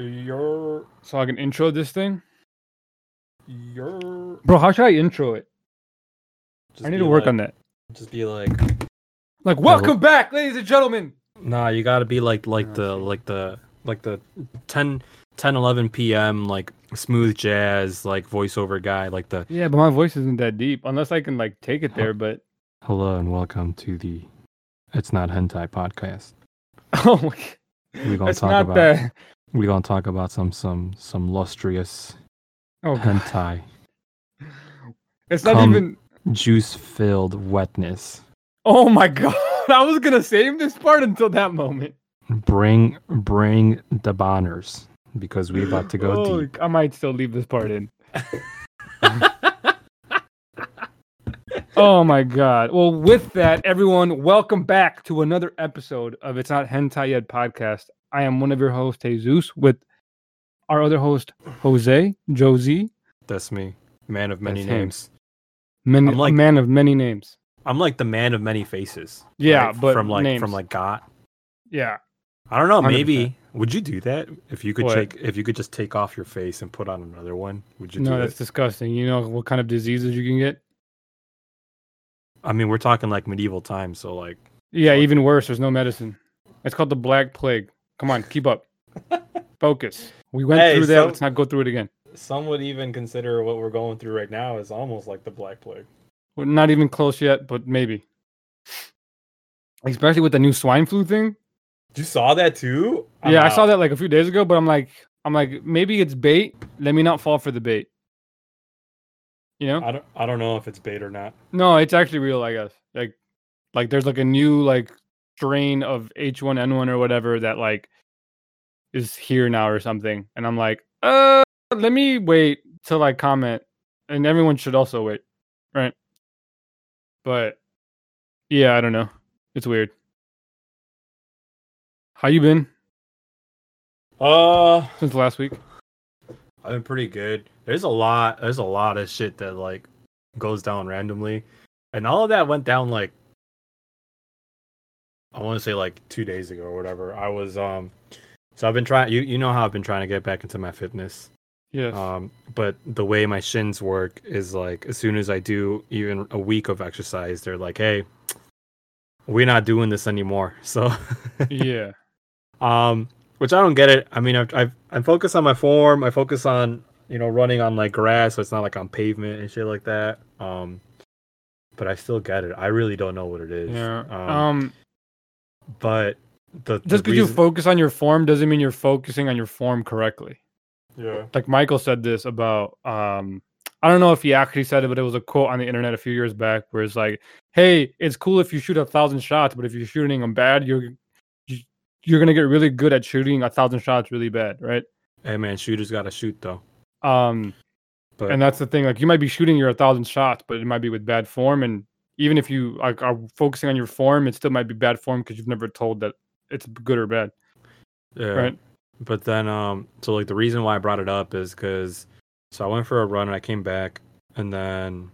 Your so I can intro this thing. your. Bro, how should I intro it? Just I need to work like- on that. Just be like, Like, welcome back, ladies and gentlemen. nah. You gotta be like like Oh, the like the like the 10, 10 11 p.m. like smooth jazz like voiceover guy like the. Yeah, but my voice isn't that deep unless I can like take it there. But Hello and welcome to the. It's not hentai podcast. oh my, We're gonna it's talk not about that. We're gonna talk about some some some lustrous Oh, hentai it's not Come- even. juice filled wetness. Oh my god! I was gonna save this part until that moment. Bring bring the bonners because we about to go Oh, deep. I might still leave this part in. Oh my god. Well, with that, everyone, welcome back to another episode of It's Not Hentai Yet podcast. I am one of your hosts, Jesus, with our other host, Jose, Josie, That's me, man of many That's him. names. man, I'm like- man of many names. I'm like the man of many faces. Yeah, right? but from like names. from like God. Yeah. I don't know. 100%. Maybe would you do that if you could What? take if you could just take off your face and put on another one? Would you No, that's that? disgusting. You know what kind of diseases you can get? I mean, we're talking like medieval times, so like Yeah, even worse. There's no medicine. It's called the Black Plague. Come on, keep up. Focus. We went Hey, through that. so- Let's not go through it again. some would even consider what we're going through right now is almost like the Black Plague. We're not even close yet, but maybe. Especially with the new swine flu thing. You saw that too? I'm yeah, I saw that like a few days ago, but I'm like, I'm like, maybe it's bait. Let me not fall for the bait. You know? I don't. I don't know if it's bait or not. No, it's actually real. I guess. Like, like there's like a new like strain of H1N1 or whatever that like is here now or something, and I'm like, uh, let me wait till I comment, and everyone should also wait, right? But yeah, I don't know. It's weird. How you been Uh, since last week? I've been pretty good. There's a lot. There's a lot of shit that like goes down randomly, and all of that went down like I want to say like two days ago or whatever. I was um, so I've been trying. You you know how I've been trying to get back into my fitness. Yes. Um, but the way my shins work is like as soon as I do even a week of exercise, they're like, "Hey, we're not doing this anymore." So yeah. um, which I don't get it. I mean, I've, I've I focus on my form. I focus on you know running on like grass, so it's not like on pavement and shit like that. Um, but I still get it. I really don't know what it is. Yeah. Um, Um, but the just the because you focus on your form doesn't mean you're focusing on your form correctly. yeah like Michael said this about um I don't know if he actually said it, but it was a quote on the internet a few years back where it's like, "Hey, it's cool if you shoot a thousand shots, but if you're shooting them bad, you're you- you're gonna get really good at shooting a thousand shots really bad, right?" hey man, shooters gotta shoot though. Um, But and that's the thing. Like, you might be shooting your a thousand shots, but it might be with bad form, and even if you like are focusing on your form, it still might be bad form because you've never told that it's good or bad, yeah. right? But then, um, so like the reason why I brought it up is because, so I went for a run and I came back, and then,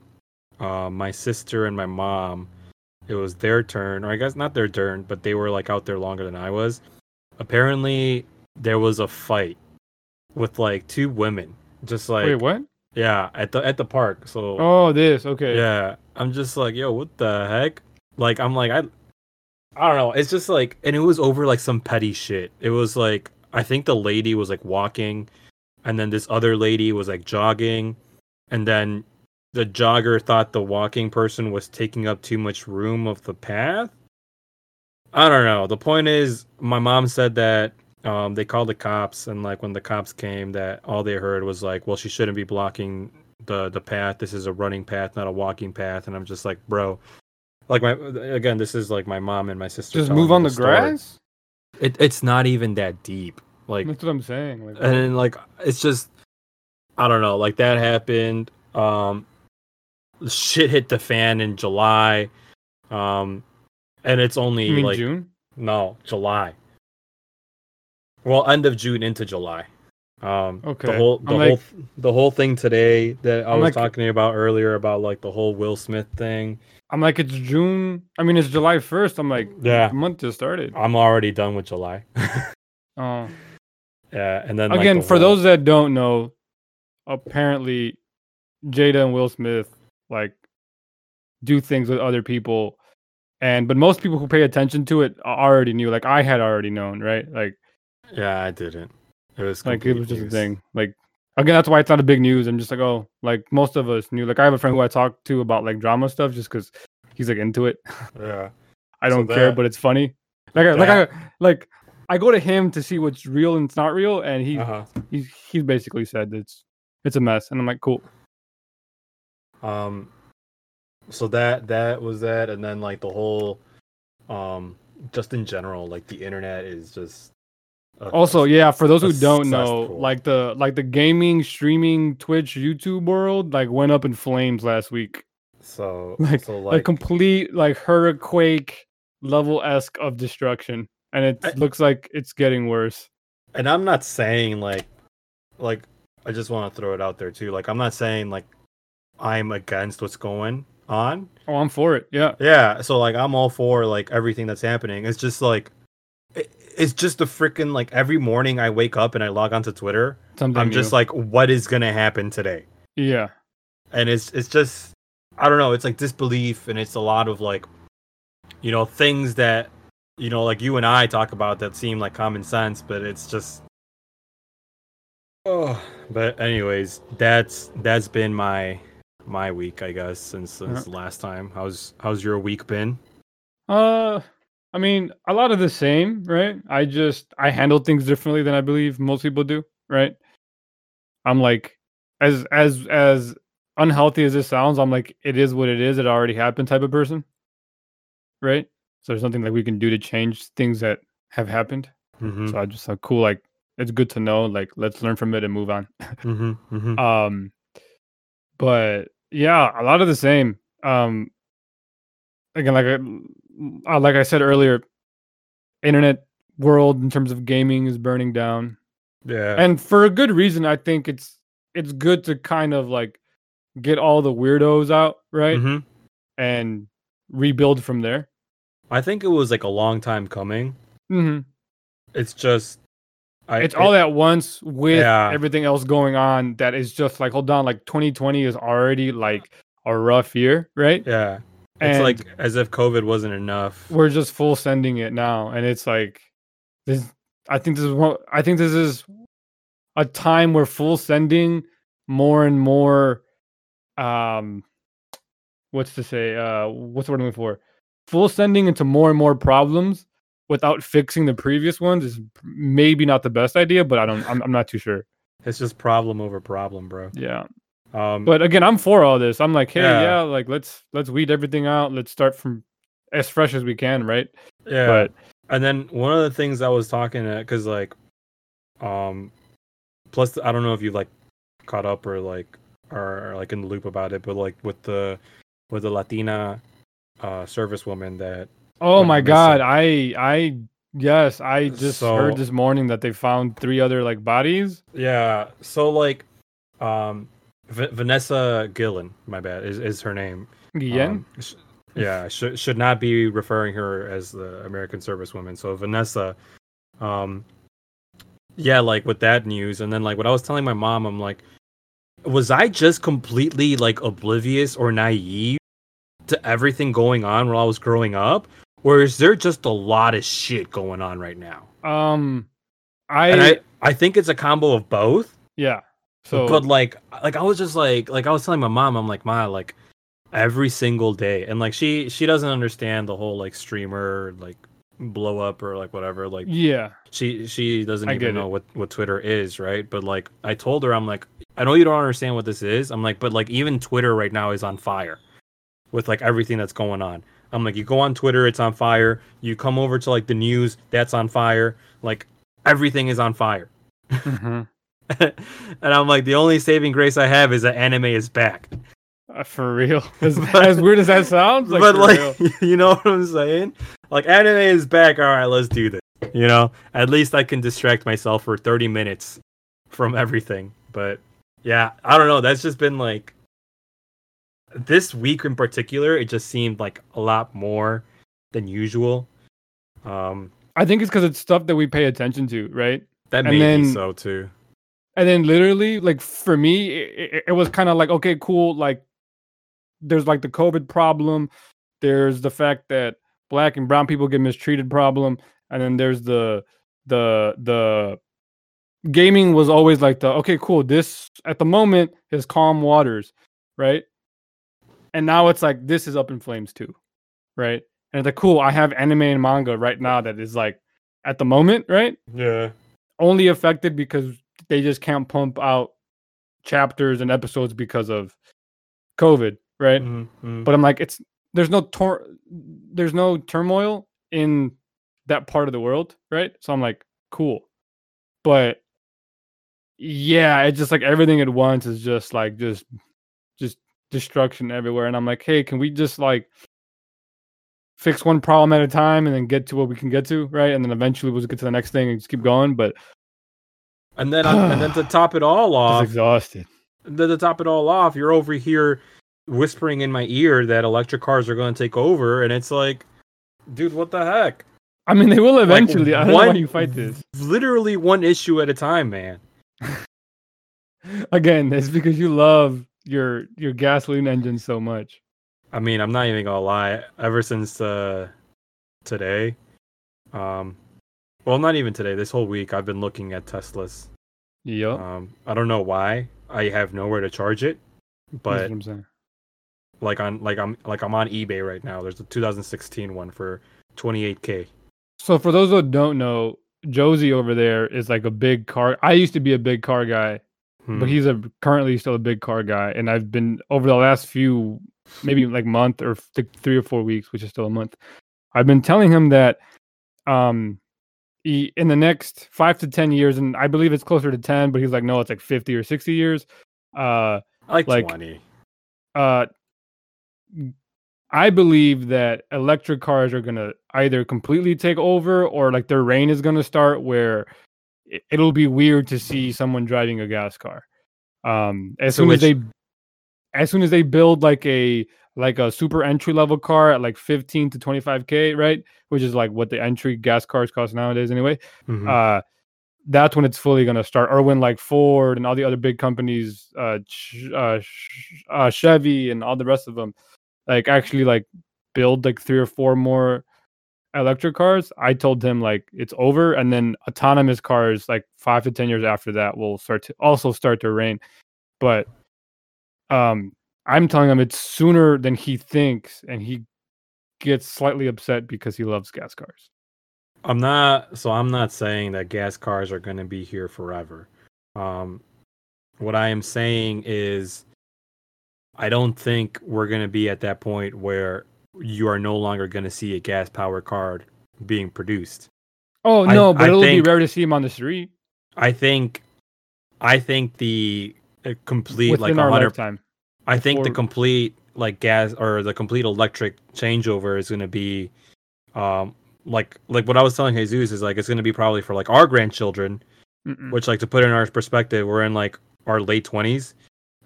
uh, my sister and my mom, it was their turn, or I guess not their turn, but they were like out there longer than I was. Apparently, there was a fight with like two women, just like Wait, what? yeah, at the at the park. So Oh, this okay. yeah, I'm just like, yo, what the heck? Like, I'm like, I, I don't know. It's just like, and it was over like some petty shit. It was like, I think the lady was like walking, and then this other lady was like jogging, and then the jogger thought the walking person was taking up too much room of the path. I don't know. The point is, my mom said that um, they called the cops, and like when the cops came, that all they heard was like, "Well, she shouldn't be blocking the the path. This is a running path, not a walking path." And I'm just like, bro, like my again, this is like my mom and my sister. Just move on the story. grass. It it's not even that deep. Like That's what I'm saying. Like, and then, like it's just I don't know, like that happened. Um shit hit the fan in July. Um and it's only you mean like June? no, July. Well, end of June into July. Um Okay. the whole the I'm whole like- the whole thing today that I I'm was like- talking to you about earlier about like the whole Will Smith thing. I'm like, it's June. I mean, it's July 1st. I'm like, Yeah. the month just started. I'm already done with July. Oh, Yeah, and then like, Again, the for whole- those that don't know, apparently Jada and Will Smith like do things with other people and but most people who pay attention to it already knew like I had already known, right? Like yeah, I didn't. It was like it was just news. a thing. Like again, that's why it's not a big news. I'm just like, oh, like most of us knew. Like I have a friend who I talk to about like drama stuff just because he's like into it. Yeah, I don't care, that- but it's funny. Like I, like I like I go to him to see what's real and it's not real, and he uh-huh. he's he's basically said it's it's a mess, and I'm like, cool. Um, so that that was that, and then like the whole, um, just in general, like the internet is just. A- Also, yeah, for those who a don't know, cesspool. like the like the gaming, streaming, Twitch, YouTube world, like went up in flames last week. So Like- so Like, like complete like hurricane level esque of destruction, and it I- looks like it's getting worse. and I'm not saying like like I just want to throw it out there too. Like I'm not saying like I'm against what's going on. Oh, I'm for it. Yeah, Yeah, so like I'm all for like everything that's happening. It's just like it, it's just the freaking like every morning I wake up and I log onto Twitter. something. I'm just like what is going to happen today? yeah, And it's it's just I don't know, it's like disbelief and it's a lot of like you know things that you know like you and I talk about that seem like common sense, but it's just Oh, but anyways, that's that's been my my week, I guess, since since Uh-huh. last time. How's how's your week been? Uh, I mean, a lot of the same, right? I just I handle things differently than I believe most people do, right? I'm like, as as as unhealthy as this sounds, I'm like, it is what it is. It already happened, type of person, right? So there's nothing that we can do to change things that have happened. Mm-hmm. So I just like, cool, like it's good to know. Like, let's learn from it and move on. Mm-hmm. Mm-hmm. Um, but yeah, a lot of the same. Um, again, like I, uh, like I said earlier, internet world in terms of gaming is burning down, Yeah. and for a good reason. I think it's it's good to kind of like get all the weirdos out, right, Mhm. and rebuild from there. I think it was like a long time coming. hmm It's just I It's it- all at once with Yeah. everything else going on. That is just like, hold on, like 2020 is already like a rough year, right? Yeah. It's And- like as if COVID wasn't enough. we're just full sending it now and it's like this i think this is one i think this is a time where full sending more and more um what's to say uh what's the word i'm looking for full sending into more and more problems without fixing the previous ones is maybe not the best idea but i don't i'm, I'm not too sure It's just problem over problem, bro. yeah Um but again i'm for all this i'm like hey Yeah. yeah, like let's let's weed everything out let's start from as fresh as we can right yeah. but and then one of the things I was talking to cuz like um plus I don't know if you like caught up or like are like in the loop about it, but like with the with the Latina uh servicewoman that Oh my missing. god, I I yes, I just So- heard this morning that they found three other like bodies. Yeah. So like, um, V- Vanessa Guillen, my bad, is is her name. Again, Um, sh- yeah, should should not be referring her as the American servicewoman. So Vanessa, um, yeah, like with that news, and then like what I was telling my mom, I'm like, was I just completely like oblivious or naive to everything going on while I was growing up, or is there just a lot of shit going on right now? um, I, and I I think it's a combo of both. yeah. So but like like I was just like like I was telling my mom I'm like ma like every single day. And like she she doesn't understand the whole like streamer like blow up or like whatever like yeah, she she doesn't I even know what what Twitter is right? But like I told her I'm like I know you don't understand what this is. I'm like but like even Twitter right now is on fire with like everything that's going on. I'm like you go on Twitter it's on fire. You come over to like the news that's on fire. Like everything is on fire. Mhm. and I'm like, the only saving grace I have is that anime is back. Uh, for real. As, as weird as that sounds, like, but like, real. you know what I'm saying? Like, anime is back. All right, let's do this. You know, at least I can distract myself for 30 minutes from everything. But yeah, I don't know. That's just been like this week in particular. It just seemed like a lot more than usual. Um, I think it's because it's stuff that we pay attention to, right? That And may then- be so too. And then literally like for me it, it- was kind of like okay cool like there's like the covid problem there's the fact that black and brown people get mistreated problem and then there's the the the gaming was always like the okay cool this at the moment is calm waters right? And now it's like this is up in flames too right? And it's like cool i have anime and manga right now that is like at the moment right? Yeah. only affected because they just can't pump out chapters and episodes because of COVID, right? Mhm, But I'm like, it's there's no tor- there's no turmoil in that part of the world, right? So I'm like, cool. But yeah, it's just like everything at once is just like just just destruction everywhere. And I'm like, hey, can we just like fix one problem at a time and then get to what we can get to, right? And then eventually we'll get to the next thing and just keep going. But And then and then to top it all off, exhausted. then to top it all off, you're over here whispering in my ear that electric cars are going to take over, and it's like, dude, what the heck? I mean, they will Like, eventually. I don't know why you fight this. Literally one issue at a time, man. Again, it's because you love your your gasoline engine so much. I mean, I'm not even gonna lie. Ever since uh, today, um, well, not even today. This whole week, I've been looking at Teslas. Yup. Um, I don't know why. I have nowhere to charge it, but what I'm saying. like on like I'm like I'm on eBay right now. There's a 2016 one for 28k. So for those that don't know, Josie over there is like a big car. I used to be a big car guy, Hmm. but he's a currently still a big car guy. And I've been over the last few, maybe like month or th- three or four weeks, which is still a month. I've been telling him that, um, he, in the next five to ten years, and I believe it's closer to ten, but he's like, no, it's like fifty or sixty years. Uh, I like, like- 20. uh I believe that electric cars are gonna either completely take over or like their reign is gonna start where it- it'll be weird to see someone driving a gas car. Um as So soon as they as soon as they build like a like a super entry level car at like 15 to 25k, right? Which is like what the entry gas cars cost nowadays anyway Mhm. uh that's when it's fully going to start or when like ford and all the other big companies uh, Ch- uh, uh chevy and all the rest of them like actually like build like three or four more electric cars i told him like it's over and then autonomous cars like five to ten years after that will start to also start to reign but um i'm telling him it's sooner than he thinks and he gets slightly upset because he loves gas cars I'm not so I'm not saying that gas cars are going to be here forever. Um what I am saying is I don't think we're going to be at that point where you are no longer going to see a gas powered car being produced. oh I- no but I it'll think- be rare to see him on the street I think I think the uh, complete within like our 100 lifetime. I think the complete like gas or the complete electric changeover is going to be um like like what I was telling Jesus is like it's going to be probably for like our grandchildren Mm-mm. which like to put in our perspective we're in like our late 20s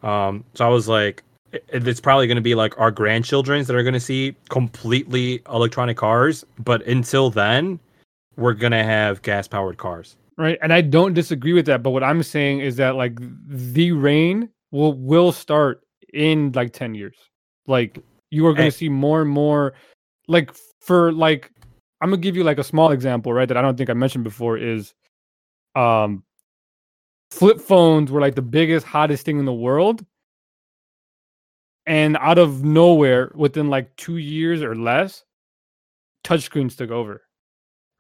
um so i was like it, it's probably going to be like our grandchildren's that are going to see completely electronic cars but until then we're going to have gas powered cars Right, and I don't disagree with that. But what I'm saying is that like the rain will will start in like ten years. Like you are going to see more and more. Like for like, I'm gonna give you like a small example, right? That I don't think I mentioned before is, um, flip phones were like the biggest, hottest thing in the world. And out of nowhere, within like two years or less, touchscreens took over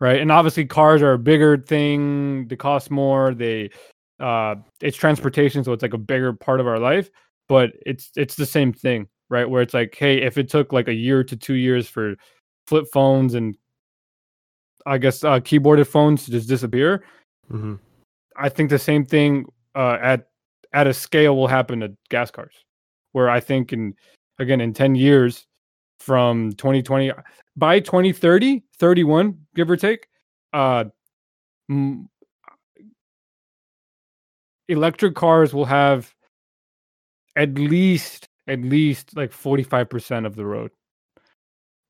right? And obviously, cars are a bigger thing. They cost more. They, uh, it's transportation, so it's like a bigger part of our life. But it's it's the same thing, right? Where it's like, hey, if it took like a year to two years for flip phones and I guess uh, keyboarded phones to just disappear, mm-hmm. I think the same thing uh, at at a scale will happen to gas cars, where I think in again in ten years from 2020 by 2030 31 give or take uh m- electric cars will have at least at least like 45% of the road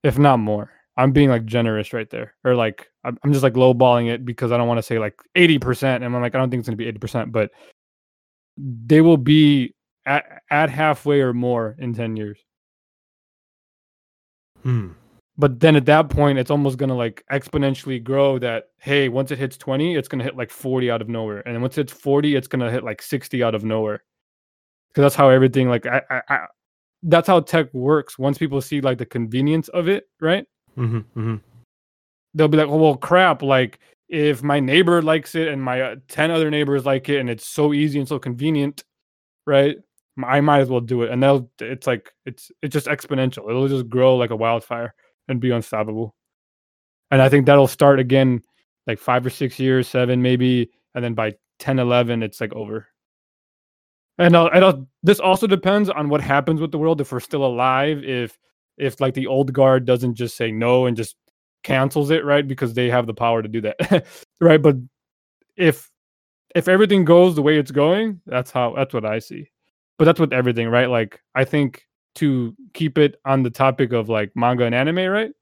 if not more I'm being like generous right there, or like I'm I'm just like lowballing it because I don't want to say like 80%, and I'm like I don't think it's gonna be 80%, but they will be at at halfway or more in 10 years. Hmm. But then at that point, it's almost gonna like exponentially grow. That hey, once it hits 20, it's gonna hit like 40 out of nowhere, and then once it's 40, it's gonna hit like 60 out of nowhere. Because that's how everything like I, I, I that's how tech works. Once people see like the convenience of it, right? Mm-hmm. Mm-hmm. They'll be like, oh well, crap. Like if my neighbor likes it and my uh, 10 other neighbors like it, and it's so easy and so convenient, right? I might as well do it. And they'll it's like it's it's just exponential. It'll just grow like a wildfire and be unstoppable. And I think that'll start again like five or six years, seven maybe, and then by 10, 11, it's like over. And, uh, and uh, this also depends on what happens with the world if we're still alive. If if like the old guard doesn't just say no and just cancels it, right? Because they have the power to do that, right? But if if everything goes the way it's going, that's how that's what I see. But that's with everything, right? Like I think to keep it on the topic of like manga and anime, right?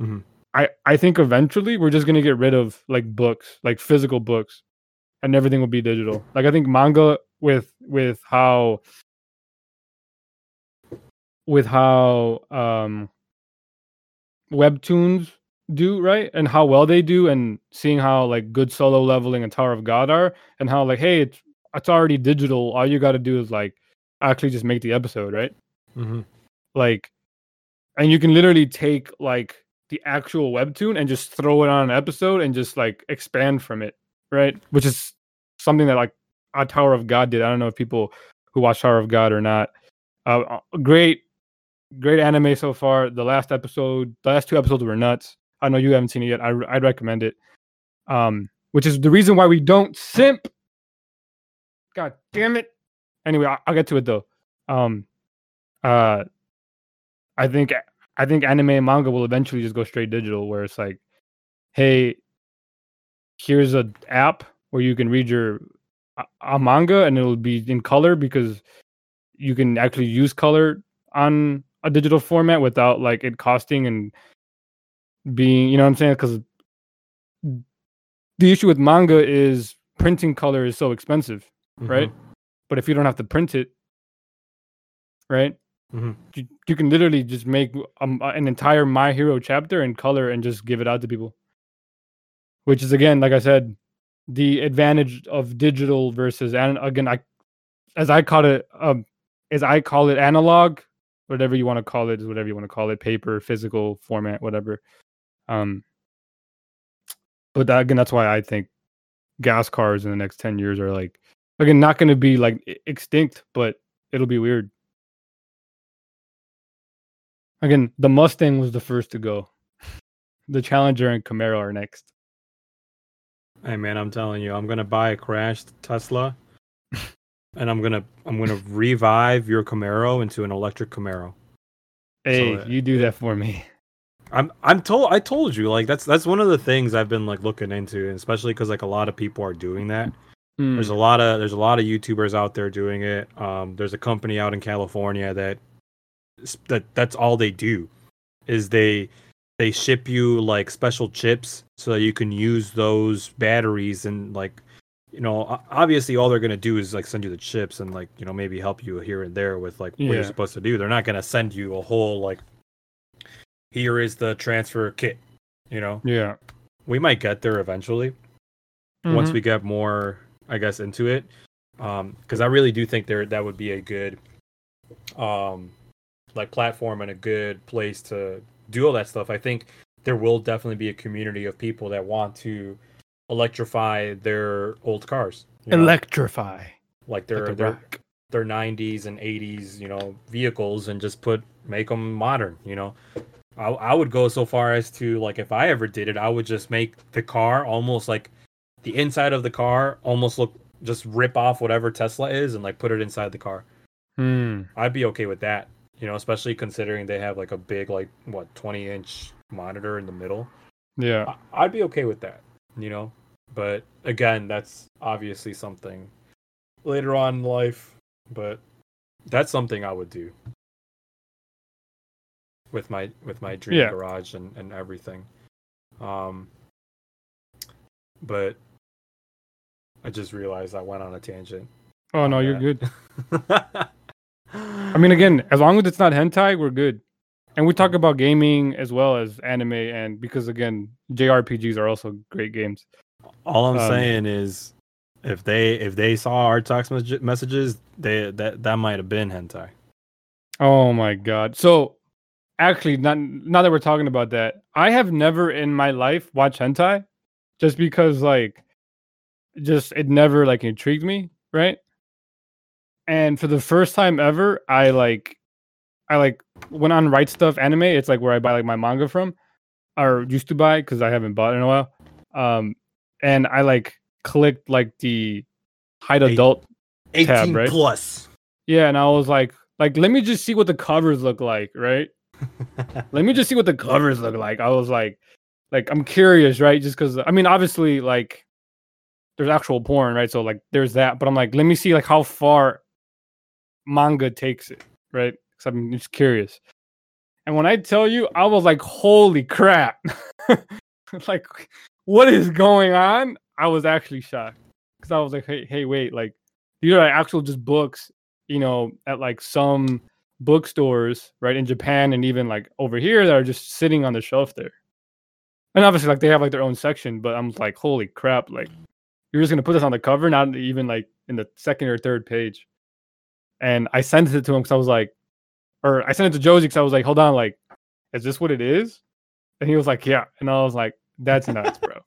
Mhm. I I think eventually we're just gonna get rid of like books, like physical books, and everything will be digital. Like I think manga with with how with how um webtoons do right? And how well they do and seeing how like good solo leveling and tower of god are and how like hey it's it's already digital. All you got to do is like actually just make the episode right? Mm-hmm. like and you can literally take like the actual webtoon and just throw it on an episode and just like expand from it right? Which is something that like tower of god did. I don't know if people who watch tower of god or not. Uh, uh, great great anime so far. The last episode the last two episodes were nuts. I know you haven't seen it yet. I, i'd recommend it. Um which is the reason why we don't simp. God damn it. Anyway I, i'll get to it though. Um uh i think i think anime and manga will eventually just go straight digital where it's like hey here's a app where you can read your a, a manga and it'll be in color because you can actually use color on a digital format without like it costing and being you know what i'm saying? Because the issue with manga is printing color is so expensive right? But if you don't have to print it right? Mhm. you, you can literally just make um, an entire my hero chapter in color and just give it out to people. Which is again like i said the advantage of digital versus and again i as i call it um as i call it analog whatever you want to call it is whatever you want to call it paper physical format whatever. Um but that, again that's why i think gas cars in the next 10 years are like again not going to be like extinct but it'll be weird. Again the mustang was the first to go. The challenger and camaro are next Hey man, I'm telling you, I'm gonna buy a crashed Tesla, and I'm gonna I'm gonna revive your Camaro into an electric Camaro. hey uh, you do that for me I'm I'm told I told you like that's that's one of the things I've been like looking into, and especially because like a lot of people are doing that. There's a Hmm. lot of there's a lot of YouTubers out there doing it. Um, there's a company out in California that that that's all they do is they they ship you like special chips so that you can use those batteries and like you know obviously all they're gonna do is like send you the chips and like you know maybe help you here and there with like what Yeah. you're supposed to do. They're not gonna send you a whole like here is the transfer kit. You know yeah we might get there eventually once Mhm. we get more i guess into it um because i really do think there that would be a good um like platform and a good place to do all that stuff i think there will definitely be a community of people that want to electrify their old cars you know? electrify like their like their their 90s and 80s you know vehicles and just put make them modern you know I, I would go so far as to like if i ever did it i would just make the car almost like the inside of the car almost look just rip off whatever tesla is and like put it inside the car Hmm. i'd be okay with that you know especially considering they have like a big like what 20 inch monitor in the middle yeah I- I'd be okay with that, you know. But again, that's obviously something later on in life. But that's something I would do. with my with my dream Yeah. garage and and everything. Um, but I just realized I went on a tangent. Oh no, you're that. good. I mean, again, as long as it's not hentai, we're good. And we talk about gaming as well as anime, and because again, JRPGs are also great games. all I'm um, saying is, if they if they saw our text mes- messages, they that that might have been hentai. Oh my god! So, actually, not now that we're talking about that, I have never in my life watched hentai, just because like, just it never like intrigued me, right? And for the first time ever, I like, I like went on Right Stuf Anime. It's like where I buy like my manga from, or used to buy because I haven't bought in a while. Um, and I like clicked like the hide Eight- adult 18 right? plus. yeah, and I was like, like, let me just see what the covers look like, right? let me just see what the covers look like. I was like, like, I'm curious, right? Just because, I mean, obviously, like, there's actual porn, right? So like, there's that, but I'm like, let me see like how far manga takes it, right? Because I'm just curious. And when I tell you, I was like, holy crap, like, what is going on? I was actually shocked because I was like, hey, hey, wait, like, these are actual just books you know, at like some bookstores, right, in Japan and even like over here that are just sitting on the shelf there. And obviously, like they have like their own section, but I'm like, holy crap, like you're just gonna put this on the cover, not even like in the second or third page. And I sent it to him because I was like, or I sent it to Josie because I was like, hold on, like, is this what it is? And he was like, yeah. And I was like, that's nuts, bro.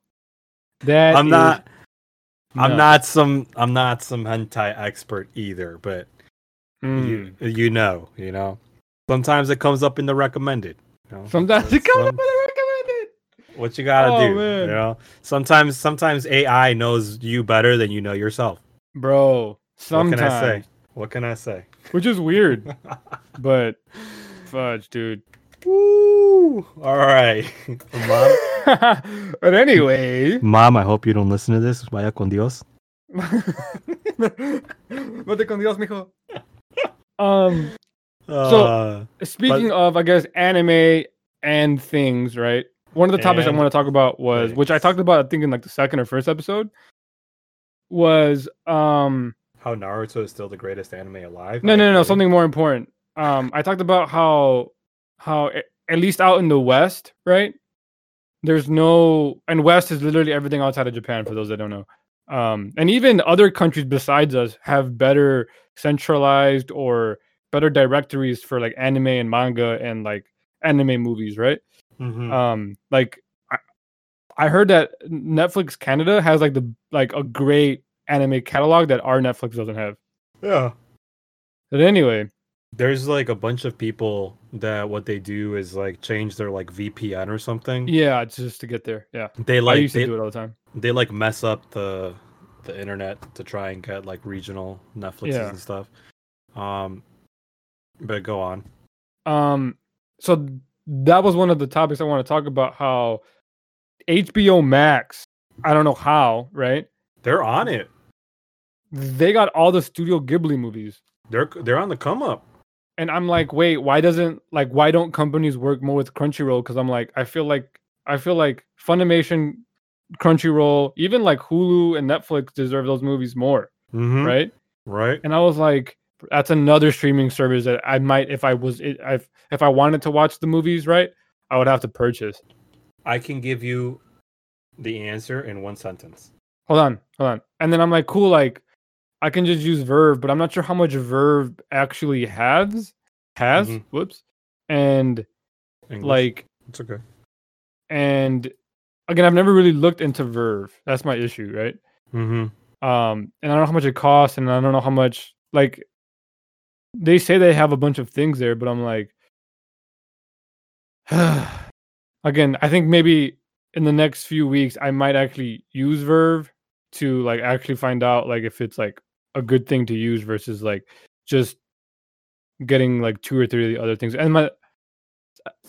That I'm not. I'm not some. I'm not some hentai expert either, but Mm. you you know, you know. Sometimes it comes up in the recommended. You know? Sometimes So it comes some- up with the recommended. What you gotta Oh, do, man. you know. Sometimes, sometimes AI knows you better than you know yourself. Bro, sometimes. What can I say? What can I say? Which is weird, but fudge, dude. Woo! All right, mom. but anyway, Mom, I hope you don't listen to this. Vaya con Dios. Vete con Dios, mijo. Um, Uh, speaking of, I guess anime and things, right? One of the topics I want to talk about was, which I talked about, I think in like the second or first episode, was um how Naruto is still the greatest anime alive. No, I no, no, something more important. Um, I talked about how how at least out in the West, right? There's no and West is literally everything outside of Japan for those that don't know. Um, and even other countries besides us have better centralized or better directories for like anime and manga and like anime movies, right? Mhm. Um, like I, I heard that Netflix Canada has like the like a great anime catalog that our Netflix doesn't have. yeah. But anyway, There's like a bunch of people that what they do is like change their like VPN or something. Yeah, just to get there. Yeah, They I like used to they, do it all the time. they like mess up the the internet to try and get like regional Netflixes Yeah. and stuff. Um, but go on. Um, so that was one of the topics I want to talk about. How HBO Max, I don't know how, right? They're on it. They got all the Studio Ghibli movies, They're they're on the come up. and I'm like, wait, why doesn't like why don't companies work more with Crunchyroll? Because I'm like, I feel like I feel like Funimation, Crunchyroll, even like Hulu and Netflix deserve those movies more, Mhm. right? Right. and I was like, that's another streaming service that I might, if I was, if if I wanted to watch the movies, right, I would have to purchase. I can give you the answer in one sentence. Hold on, hold on, and then I'm like, cool, like I can just use VRV, but I'm not sure how much VRV actually has has. Mhm. Whoops, and English. like, it's okay. and again, I've never really looked into VRV. That's my issue, right? Mm-hmm. um and i don't know how much it costs and i don't know how much like they say they have a bunch of things there but i'm like again i think maybe in the next few weeks i might actually use VRV to like actually find out like if it's like a good thing to use versus like just getting like two or three of the other things and my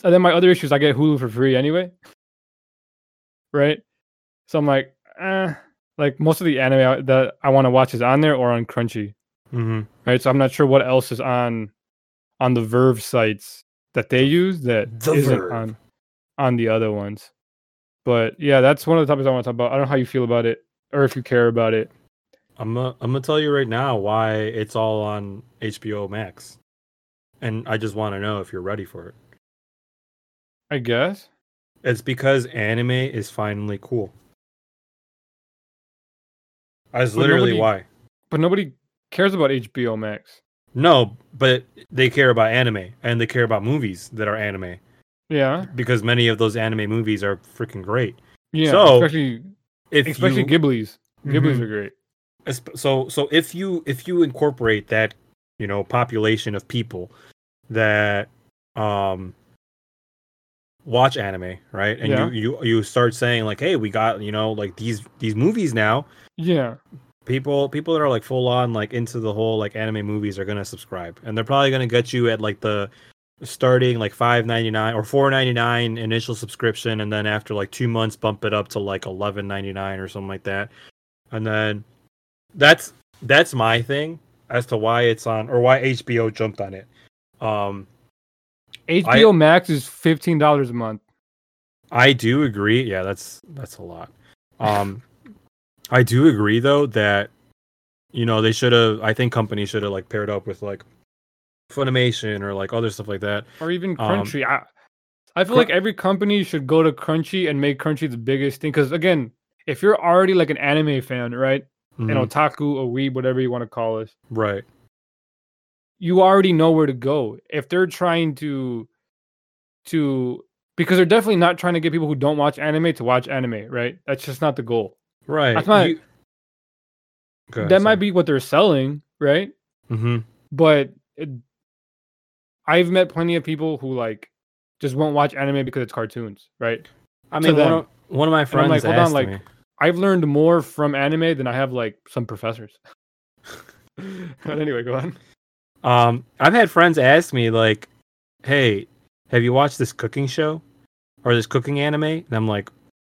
and then my other issue is i get hulu for free anyway right so i'm like eh, like most of the anime that I want to watch is on there or on Crunchy, Mm-hmm. right? So I'm not sure what else is on on the VRV sites that they use that The isn't verb. on on the other ones. But yeah, that's one of the topics I want to talk about. I don't know how you feel about it or if you care about it. I'm gonna, I'm gonna tell you right now why it's all on HBO Max, and I just want to know if you're ready for it. I guess. It's because anime is finally cool. That's But literally nobody- why. But nobody cares about HBO Max. No, but they care about anime and they care about movies that are anime Yeah. because many of those anime movies are freaking great. Yeah. So, especially If especially you, Ghibli's. Ghibli's Mhm. are great. So so if you if you incorporate that you know population of people that um watch anime right and Yeah. you you you start saying like hey we got you know like these these movies now Yeah. people people that are like full on like into the whole like anime movies are gonna subscribe and they're probably gonna get you at like the starting like 5.99 or 4.99 initial subscription and then after like two months bump it up to like 11.99 or something like that and then that's that's my thing as to why it's on or why hbo jumped on it um HBO Max is fifteen dollars a month. I do agree. Yeah, that's that's a lot. Um I do agree though that you know, they should have I think companies should have like paired up with like Funimation or like other stuff like that. Or even Um, Crunchy. I, I feel Cr- like every company should go to Crunchy and make Crunchy the biggest thing. Because again, if you're already like an anime fan, right? An Mhm, otaku, a weeb, whatever you want to call us. right. you already know where to go. If they're trying to to because they're definitely not trying to get people who don't watch anime to watch anime, right? That's just not the goal. Right. That's not- that might be what they're selling, right? hmm But it, I've met plenty of people who like just won't watch anime because it's cartoons, right? I mean one of, one of my friends like, hold on, asked like- me. I've learned more from anime than I have like some professors. but anyway, go on. Um I've had friends ask me like, "Hey, have you watched this cooking show or this cooking anime?" And I'm like,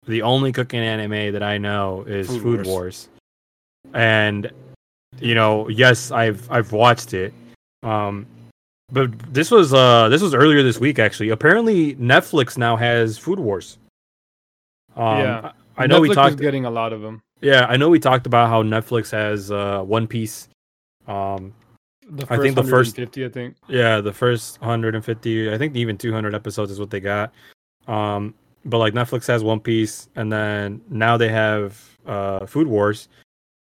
"The only cooking anime that I know is Food Food, Wars. Wars." And you know, yes, I've I've watched it. Um but this was uh this was earlier this week actually. Apparently Netflix now has Food Wars. Um Yeah. I know we talked getting a lot of them. yeah, I know we talked about how Netflix has uh One Piece um The I first think the first- 150, I think. Yeah, the first 150, I think even 200 episodes is what they got. Um, but like Netflix has One Piece, and then now they have uh, Food Wars.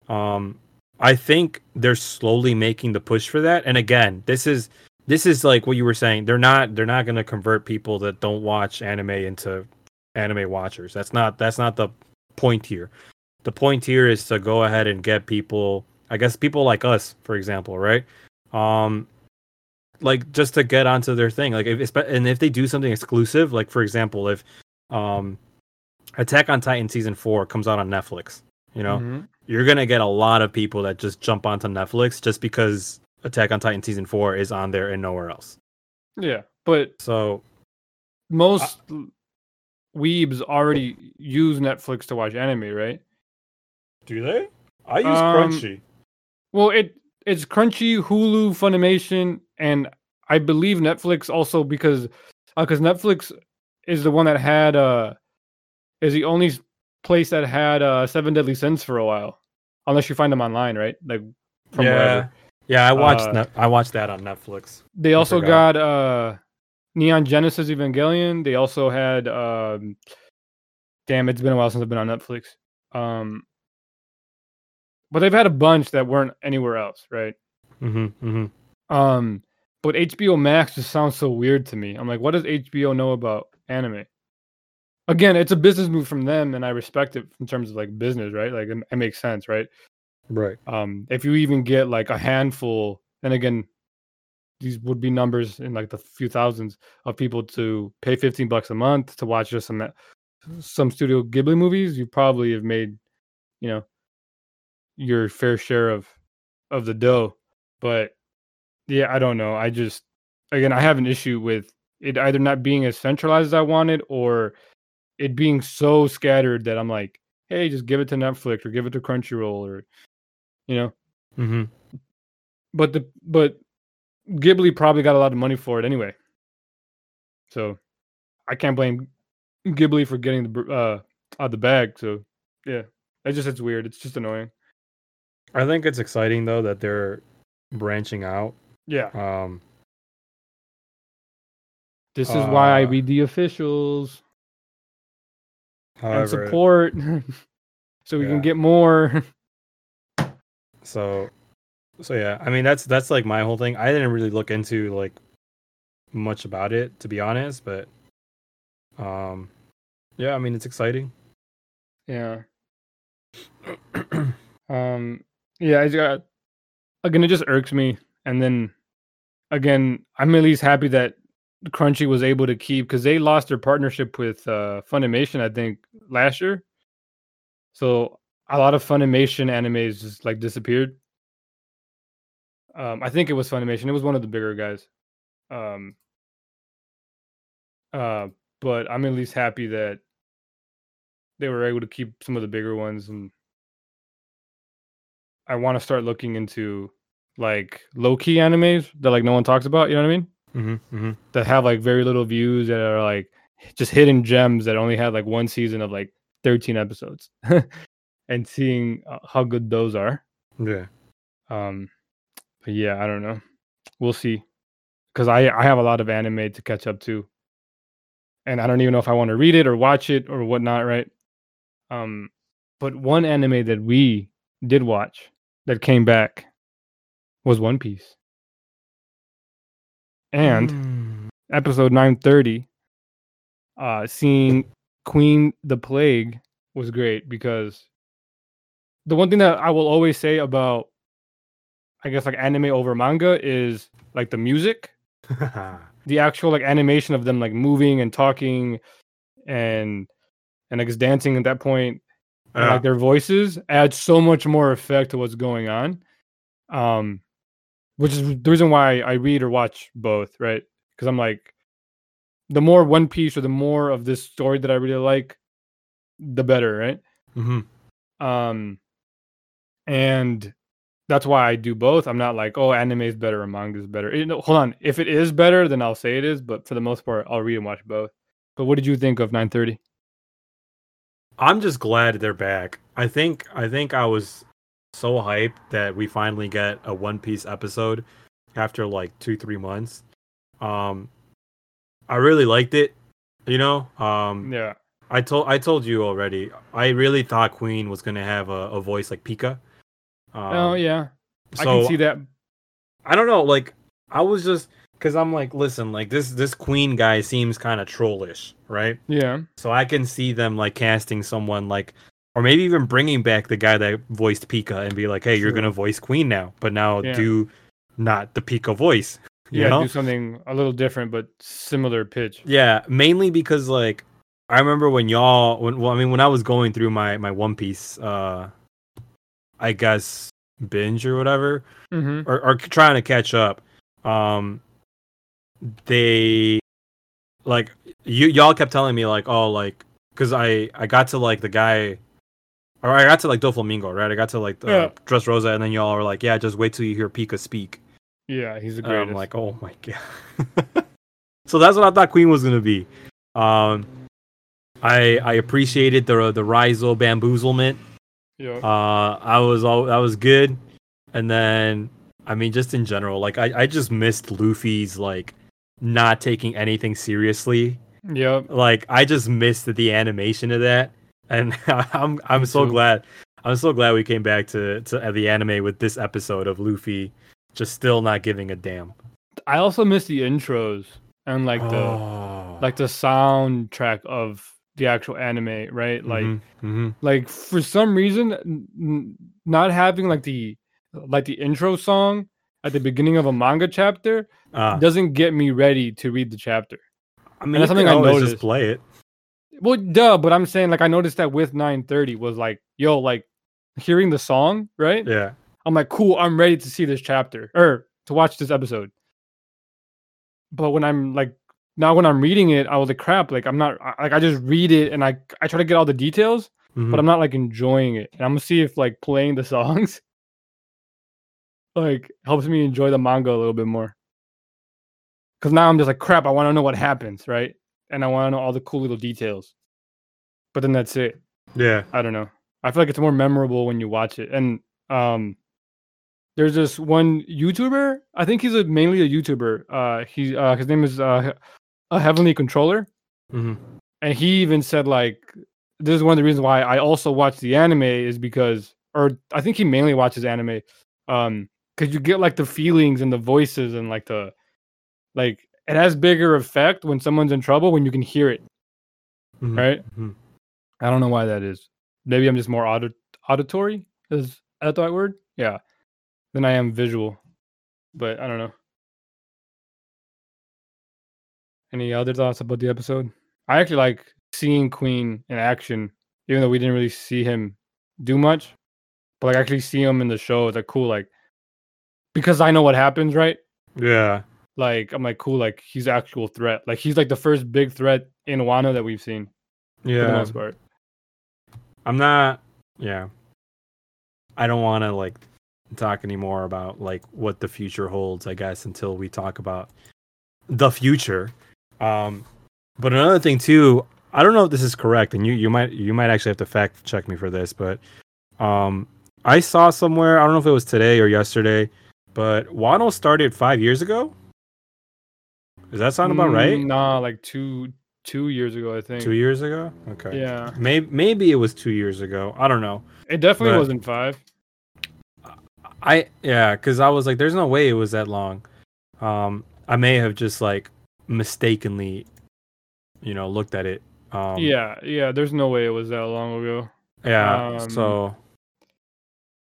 Um, I think they're slowly making the push for that. And again, this is this is like what you were saying. They're not they're not going to convert people that don't watch anime into anime watchers. That's not that's not the point here. The point here is to go ahead and get people, I guess people like us, for example, right? Um, like just to get onto their thing like if and if they do something exclusive like for example if um attack on titan season 4 comes out on netflix you know Mhm. you're gonna get a lot of people that just jump onto netflix just because attack on titan season 4 is on there and nowhere else Yeah, but so most weebs already use Netflix to watch anime, right? do they i use Um, crunchy Well, it it's Crunchy, Hulu, Funimation, and I believe Netflix also because because Netflix is the one that had uh is the only place that had uh Seven Deadly Sins for a while, unless you find them online, right? Like from yeah wherever. yeah i watched Uh, Net- i watched that on netflix They also got uh Neon Genesis Evangelion. They also had um damn, it's been a while since I've been on Netflix. Um but they've had a bunch that weren't anywhere else, right? mm-hmm, mm-hmm. Um but HBO Max just sounds so weird to me. I'm like, what does HBO know about anime? Again, it's a business move from them and I respect it in terms of like business, right? Like it, it makes sense, right? right um if you even get like a handful and again these would be numbers in like the few thousands of people to pay 15 bucks a month to watch just some some studio ghibli movies you probably have made you know your fair share of of the dough. But yeah i don't know. I just again i have an issue with it either not being as centralized as i wanted or it being so scattered that i'm like hey just give it to netflix or give it to crunchyroll or you know? Mm-hmm. but the but Ghibli probably got a lot of money for it anyway. So I can't blame Ghibli for getting the uh out of the bag. So yeah, it just it's weird. It's just annoying. I think it's exciting though that they're branching out. Yeah, Um, this is why I Uh, read the officials however, and support, so we Yeah. can get more. so so yeah, I mean that's that's like my whole thing. I didn't really look into like much about it to be honest, but um, yeah, I mean it's exciting. yeah. Um. Yeah. I got again. It just irks me, and then again, I'm at least happy that Crunchy was able to keep because they lost their partnership with uh, Funimation. I think last year, so a lot of Funimation animes just like disappeared. Um, I think it was Funimation. It was one of the bigger guys. Um. Uh, but I'm at least happy that they were able to keep some of the bigger ones and I want to start looking into like low key animes that like no one talks about, you know what I mean? Mm-hmm, mm-hmm. That have like very little views that are like just hidden gems that only had like one season of like 13 episodes. and seeing uh, how good those are. Yeah. Um yeah, I don't know. We'll see. Cuz I I have a lot of anime to catch up to. And I don't even know if I want to read it or watch it or whatnot, right? Um but one anime that we did watch that came back was One Piece. And Mm. episode 930 uh seeing Queen the Plague was great because the one thing that I will always say about I guess like anime over manga is like the music, the actual like animation of them like moving and talking and and I guess dancing at that point and, like their voices add so much more effect to what's going on. Um which is the reason why I read or watch both, right? Because I'm like the more One Piece or the more of this story that I really like, the better, right? hmm Um and that's why I do both. I'm not like, oh, anime is better or manga is better. You know, hold on. If it is better, then I'll say it is, but for the most part, I'll read and watch both. But what did you think of 930? I'm just glad they're back. I think I think I was so hyped that we finally get a One Piece episode after like two three months. Um, I really liked it. You know, um, Yeah. I told I told you already. I really thought Queen was gonna have a, a voice like Pika. Um, oh yeah. So I can see that. I don't know. Like I was just because I'm like, listen, like this this Queen guy seems kind of trollish, right? Yeah. So I can see them like casting someone like, or maybe even bringing back the guy that voiced Pika and be like, hey, you're gonna voice Queen now, but now Yeah. do not the Pika voice. You Yeah, know? do something a little different but similar pitch. Yeah, mainly because like I remember when y'all when well, I mean when I was going through my my One Piece uh I guess binge or whatever Mm-hmm. or, or trying to catch up um they like you y'all kept telling me like oh like because I I got to like the guy or I got to like Doflamingo right I got to like the Yeah. Dressrosa and then y'all were like yeah just wait till you hear Pika speak Yeah, he's the and. I'm like, oh my god. so that's what I thought Queen was gonna be. Um, I I appreciated the the Raizo bamboozlement. Yeah. Uh, I was all that was good, and then I mean, just in general, like I I just missed Luffy's like not taking anything seriously. Yep. Like I just missed the animation of that, and I'm I'm Me so too. glad. I'm so glad we came back to to the anime with this episode of Luffy just still not giving a damn. I also miss the intros and like the Oh. like the soundtrack of the actual anime, right? Like Mhm, mhm. like for some reason n- not having like the like the intro song at the beginning of a manga chapter Ah, doesn't get me ready to read the chapter. I mean, that's something I noticed. just play it. Well, duh, but I'm saying like I noticed that with 930 was like, yo, like hearing the song, right? Yeah. I'm like, cool, I'm ready to see this chapter or to watch this episode. But when I'm like now when I'm reading it, I was like, crap, like I'm not I- like I just read it and I I try to get all the details, Mhm. but I'm not like enjoying it. And I'm gonna see if like playing the songs like helps me enjoy the manga a little bit more. because now I'm just like crap. I want to know what happens, right? And I want to know all the cool little details. But then that's it. Yeah. I don't know. I feel like it's more memorable when you watch it. And um, there's this one YouTuber. I think he's a, mainly a YouTuber. Uh, he uh, his name is uh, a Heavenly Controller, hmm and he even said like this is one of the reasons why I also watch the anime is because, or I think he mainly watches anime, um, because you get like the feelings and the voices and like the like it has bigger effect when someone's in trouble when you can hear it. Mhm. Right. Mhm. I don't know why that is. Maybe I'm just more audit- auditory. Is that the right word? Yeah. Than I am visual. But I don't know. Any other thoughts about the episode? I actually like seeing Queen in action, even though we didn't really see him do much. But like actually see him in the show, it's like cool, like because I know what happens, right? Yeah. Like I'm like cool, like he's actual threat. Like he's like the first big threat in Wano that we've seen Yeah. for the most part. I'm not. Yeah. I don't want to like talk anymore about like what the future holds. I guess until we talk about the future. Um, but another thing too. I don't know if this is correct, and you you might you might actually have to fact check me for this, but um, I saw somewhere. I don't know if it was today or yesterday, but Wano started five years ago. Does that sound about right? Mm, Nah, like two two years ago, I think. Two years ago. Okay. Yeah, Maybe maybe it was two years ago. I don't know. it definitely But- wasn't five. I yeah, because I was like, there's no way it was that long. Um, I may have just like mistakenly, you know, looked at it. Um, yeah, yeah. There's no way it was that long ago. yeah. Um, so,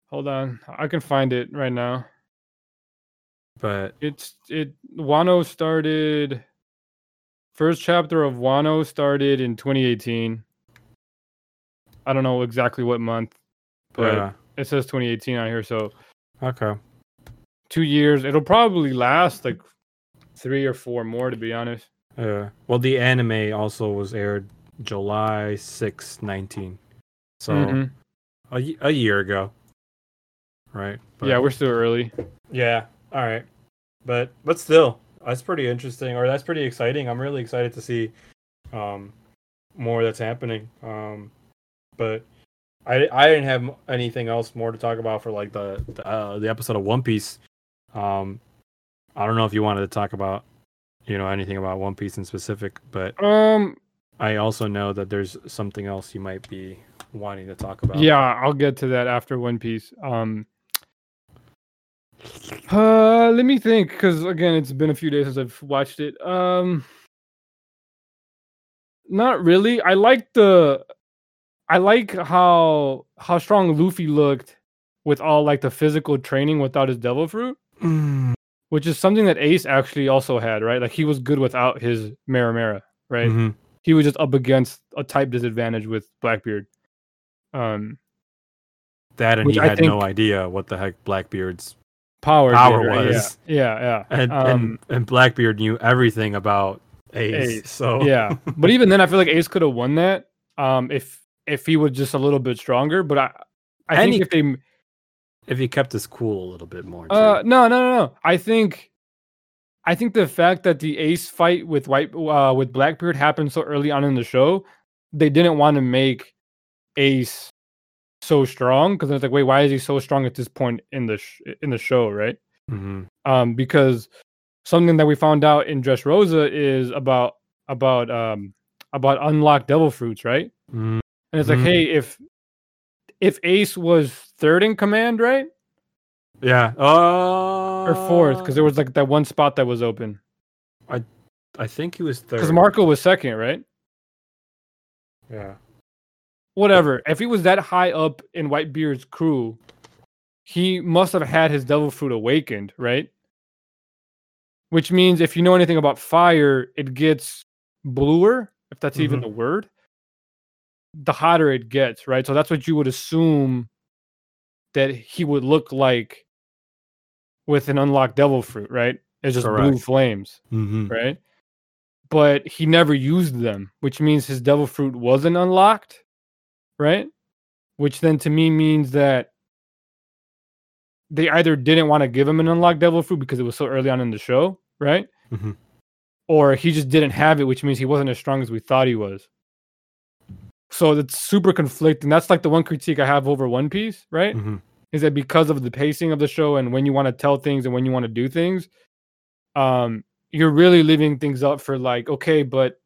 Hold on, I can find it right now. but It's it. Wano started. First chapter of Wano started in 2018. I don't know exactly what month, but yeah, it says 2018 on here. So okay, two years. It'll probably last like three or four more, to be honest. yeah. Well, the anime also was aired July 6, 19. So Mhm. a, a year ago, right? yeah, we're still early. Yeah. All right. But but still, that's pretty interesting, or that's pretty exciting. I'm really excited to see um more that's happening. Um, but I I didn't have anything else more to talk about for like the the, uh, the episode of One Piece. Um, I don't know if you wanted to talk about you know anything about One Piece in specific, but Um, I also know that there's something else you might be wanting to talk about. Yeah, I'll get to that after One Piece. Um, uh, let me think, because again, it's been a few days since I've watched it. Um, not really. I like the, I like how how strong Luffy looked with all like the physical training without his devil fruit, Mm, which is something that Ace actually also had, right? Like he was good without his Mera Mera, right? mhm. He was just up against a type disadvantage with Blackbeard. Um, That and he I had no idea what the heck Blackbeard's power, Power did, right? was. yeah, yeah, yeah. and, Um, and and Blackbeard knew everything about Ace. Ace, So yeah. But even then, I feel like Ace could have won that um, if if he was just a little bit stronger. But I, I And think he- if they, if he kept his cool a little bit more. Too. uh, no, no, no, no. I think, I think the fact that the Ace fight with White uh, with Blackbeard happened so early on in the show, they didn't want to make Ace so strong because it's like, wait, why is he so strong at this point in the sh- in the show, right? hmm um, because something that we found out in Dressrosa is about about um about unlocked devil fruits, right? mm And it's like, Mhm. hey, if if Ace was third in command, right, Yeah. Uh, or fourth, because there was like that one spot that was open. I I think he was third. Because Marco was second, right? Yeah. Whatever. If he was that high up in Whitebeard's crew, he must have had his devil fruit awakened, right? Which means if you know anything about fire, it gets bluer, if that's even Mhm. the word, the hotter it gets, right? So that's what you would assume that he would look like with an unlocked devil fruit, right? It's just blue Correct. flames, hmm right? But he never used them, which means his devil fruit wasn't unlocked, right? Which then to me means that they either didn't want to give him an unlocked devil fruit because it was so early on in the show, right? Mhm. or he just didn't have it, which means he wasn't as strong as we thought he was. So it's super conflicting. That's like the one critique I have over One Piece, right? hmm Is that because of the pacing of the show and when you want to tell things and when you want to do things, um, you're really leaving things up for like, okay, but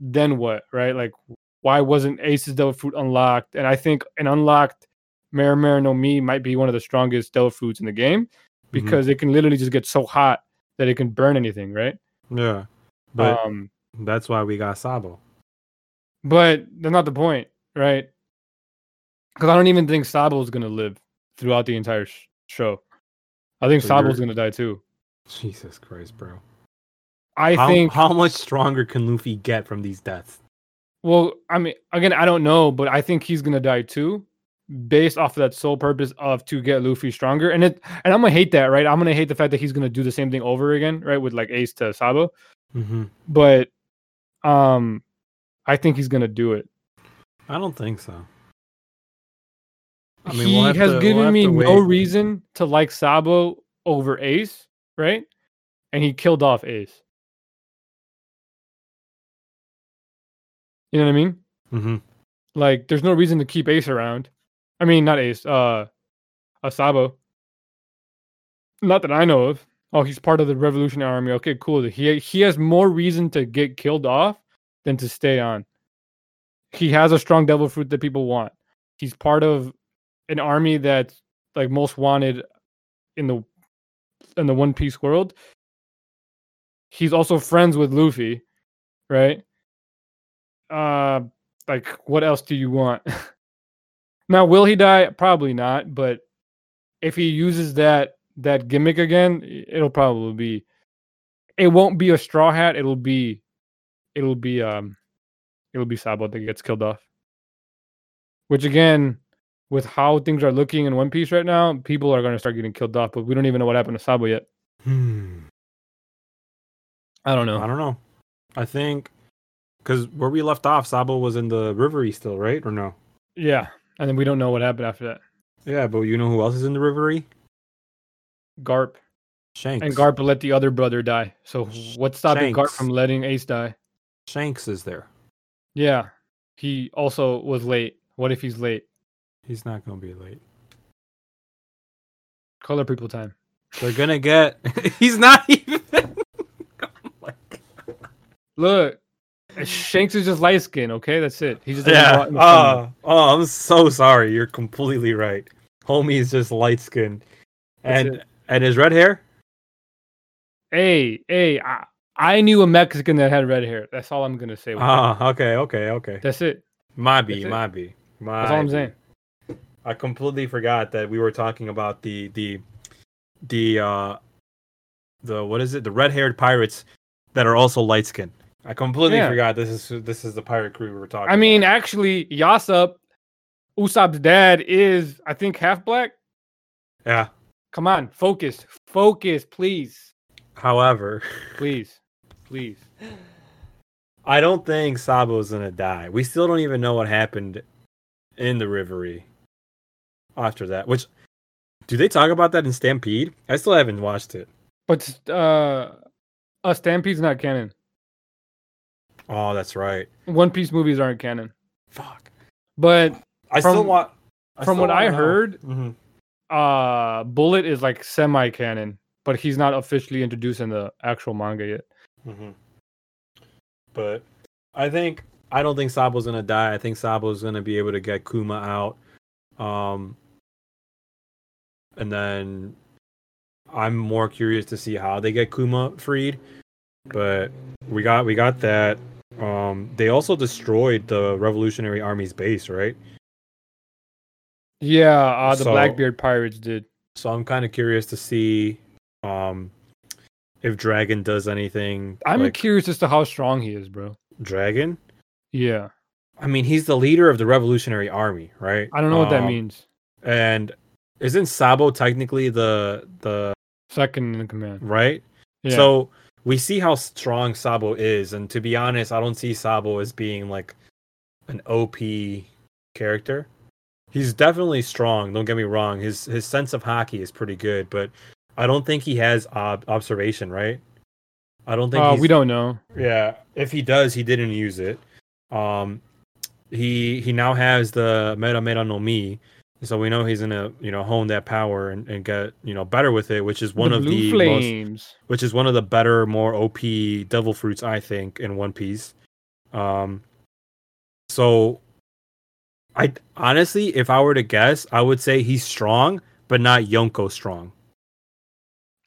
then what, right? Like, why wasn't Ace's Devil Fruit unlocked? And I think an unlocked Mera no Mi might be one of the strongest Devil Fruits in the game because it can literally just get so hot that it can burn anything, right? Yeah, but um, that's why we got Sabo. But that's not the point, right? Because I don't even think Sabo is gonna live throughout the entire sh- show. I think So Sabo's gonna die too. Jesus Christ, bro. I how, think. how much stronger can Luffy get from these deaths? Well, I mean, again, I don't know, but I think he's gonna die too, based off of that sole purpose of to get Luffy stronger. And it, and I'm gonna hate that, right? I'm gonna hate the fact that he's gonna do the same thing over again, right? With like Ace to Sabo, Mm-hmm. but um, I think he's gonna do it. I don't think so. I mean, he we'll has to- we'll given me no reason to like Sabo over Ace, right? And he killed off Ace. You know what I mean? Mm-hmm. Like, there's no reason to keep Ace around. I mean, not Ace, uh, Asabo. Not that I know of. Oh, he's part of the Revolutionary Army. Okay, cool. He he has more reason to get killed off than to stay on. He has a strong devil fruit that people want. He's part of an army that's like most wanted in the in the One Piece world. He's also friends with Luffy, right? Uh like what else do you want? now will he die? Probably not, but if he uses that that gimmick again, it'll probably be it won't be a straw hat, it'll be it'll be um it'll be Sabo that gets killed off. Which again, with how things are looking in One Piece right now, people are gonna start getting killed off, but we don't even know what happened to Sabo yet. Hmm. I don't know. I don't know. I think because where we left off, Sabo was in the Reverie still, right? Or no? Yeah. And then we don't know what happened after that. Yeah, but you know who else is in the Reverie? Garp. Shanks. And Garp let the other brother die. So what's stopping Garp from letting Ace die? Shanks is there. Yeah. He also was late. What if he's late? He's not gonna be late. Color people time. They're gonna get. He's not even. Look, Shanks is just light skin, okay? That's it. He just yeah. in. Oh, oh, I'm so sorry. You're completely right. Homie is just light skinned, and and his red hair. Hey, hey, I, I knew a Mexican that had red hair. That's all I'm gonna say. Ah, okay, okay, okay. That's it. My B, That's it. my B. That's all I'm saying. I completely forgot that we were talking about the the the uh the what is it? The red haired pirates that are also light skinned. I completely Yeah. forgot this is this is the pirate crew we were talking. I mean, about. actually, Yasopp, Usopp's dad is, I think, half black. yeah. Come on, focus, focus, please, However, please, please. I don't think Sabo's gonna die. We still don't even know what happened in the Reverie after that. Which do they talk about that in Stampede? I still haven't watched it. But uh, a Stampede's not canon. Oh, that's right. One Piece movies aren't canon. Fuck. But I From- still want. from what I heard, hmm uh, Bullet is like semi-canon, but he's not officially introduced in the actual manga yet. Hmm But I think I don't think Sabo's gonna die. I think Sabo's gonna be able to get Kuma out. Um, and then I'm more curious to see how they get Kuma freed. But we got we got that. Um, they also destroyed the Revolutionary Army's base, right? Yeah, uh, the So- Blackbeard pirates did. So I'm kind of curious to see um if Dragon does anything. I'm like curious as to how strong he is, bro. Dragon. Yeah, I mean, he's the leader of the Revolutionary Army, right? I don't know what that Um, means. And isn't Sabo technically the the Second in command. right? Yeah. So we see how strong Sabo is, and to be honest, I don't see Sabo as being like an OP character. He's definitely strong. Don't get me wrong. His his sense of haki is pretty good, but I don't think he has ob- observation, right? I don't think Uh, we don't know. Yeah, if he does, he didn't use it. Um, he he now has the Mera Mera no Mi, so we know he's gonna you know hone that power and, and get you know better with it, which is one the of the most, which is one of the better, more OP devil fruits I think in One Piece. Um, so I honestly, if I were to guess, I would say he's strong, but not Yonko strong.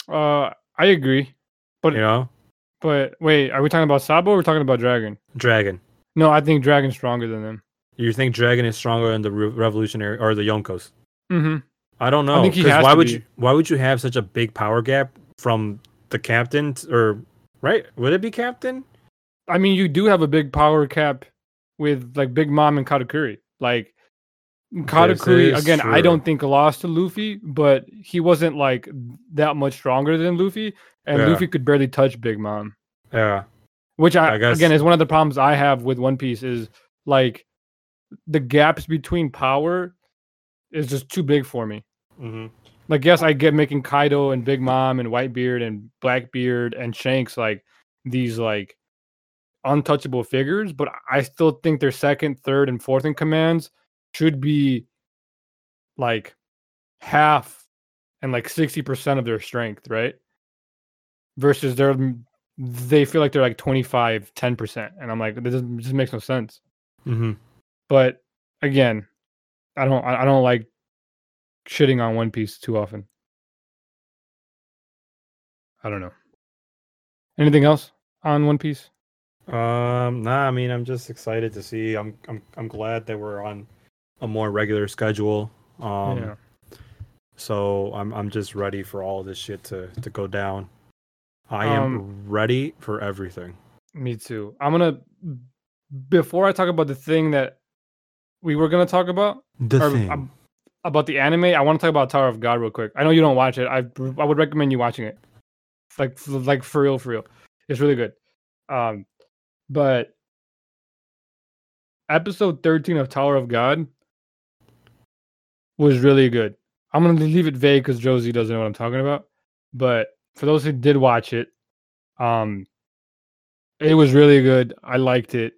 Uh, I agree. But You know, but wait, are we talking about Sabo or are we talking about Dragon? Dragon. No, I think Dragon's stronger than them. You think Dragon is stronger than the Re- Revolutionary or the Yonkos? Mm-hmm. I don't know. think he has why would be. you why would you have such a big power gap from the captain t- or right? Would it be captain? I mean, you do have a big power cap with like Big Mom and Katakuri. Like Katakuri, is again, I don't think lost to Luffy, but he wasn't like that much stronger than Luffy, and Yeah. Luffy could barely touch Big Mom. Yeah. Which I, I guess- again is one of the problems I have with One Piece is like the gaps between power is just too big for me. hmm Like, yes, I get making Kaido and Big Mom and Whitebeard and Blackbeard and Shanks like these like untouchable figures, but I still think they're second, third, and fourth in commands should be like half and like 60% of their strength, right? Versus they're they feel like they're like 25, 10%. And I'm like, this just makes no sense. hmm But again, I don't I I don't like shitting on One Piece too often. I don't know. Anything else on One Piece? Um. Nah. I mean, I'm just excited to see. I'm. I'm. I'm glad that we're on a more regular schedule. Um. yeah. So I'm. I'm just ready for all this shit to to go down. I am Um, ready for everything. Me too. I'm gonna before I talk about the thing that we were gonna talk about The or, thing. um, about the anime, I want to talk about Tower of God real quick. I know you don't watch it. I I would recommend you watching it. Like like for real, for real. It's really good. Um, but episode 13 of Tower of God was really good. I'm gonna leave it vague because Josie doesn't know what I'm talking about. But for those who did watch it, um, it was really good. I liked it.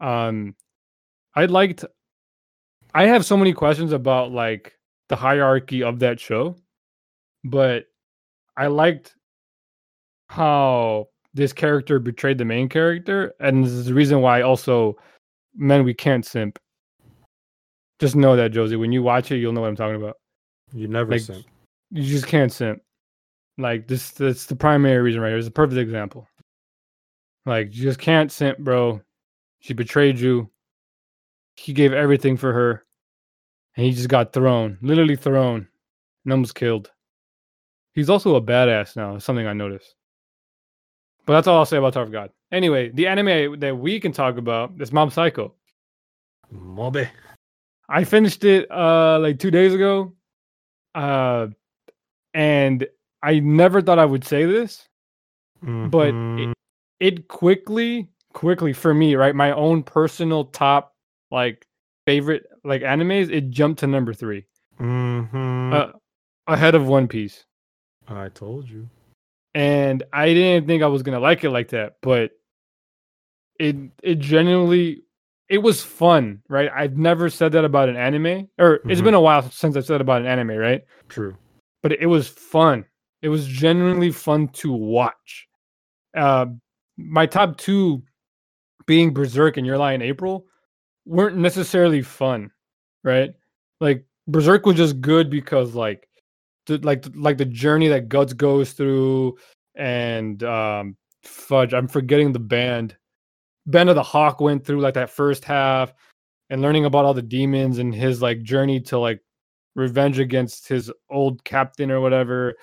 Um, I liked. I have so many questions about like the hierarchy of that show, but I liked how this character betrayed the main character, and this is the reason why also, men, we can't simp. Just know that, Josie. When you watch it, you'll know what I'm talking about. you never like, simp. You just can't simp. Like this, that's the primary reason, right? here. It's a perfect example. Like you just can't simp, bro. She betrayed you. He gave everything for her, and he just got thrown, literally thrown, and almost killed. He's also a badass now. Something I noticed. But that's all I'll say about Tower of God. Anyway, the anime that we can talk about is Mob Psycho. Mobe. I finished it uh like two days ago. Uh and I never thought I would say this, but Mhm. it, it quickly, quickly for me, right? My own personal top like favorite like animes, it jumped to number three. Mhm. Uh, ahead of One Piece. I told you. And I didn't think I was gonna like it like that, but it it genuinely it was fun, right? I've never said that about an anime, or it's Mhm. been a while since I've said about an anime, right? True. but it was fun. It was genuinely fun to watch. Uh, my top two, being Berserk and Your Lie in April, weren't necessarily fun, right? Like Berserk was just good because like, the, like like the journey that Guts goes through, and um, fudge, I'm forgetting the band. Band of the Hawk went through like that first half, and learning about all the demons and his like journey to like revenge against his old captain or whatever.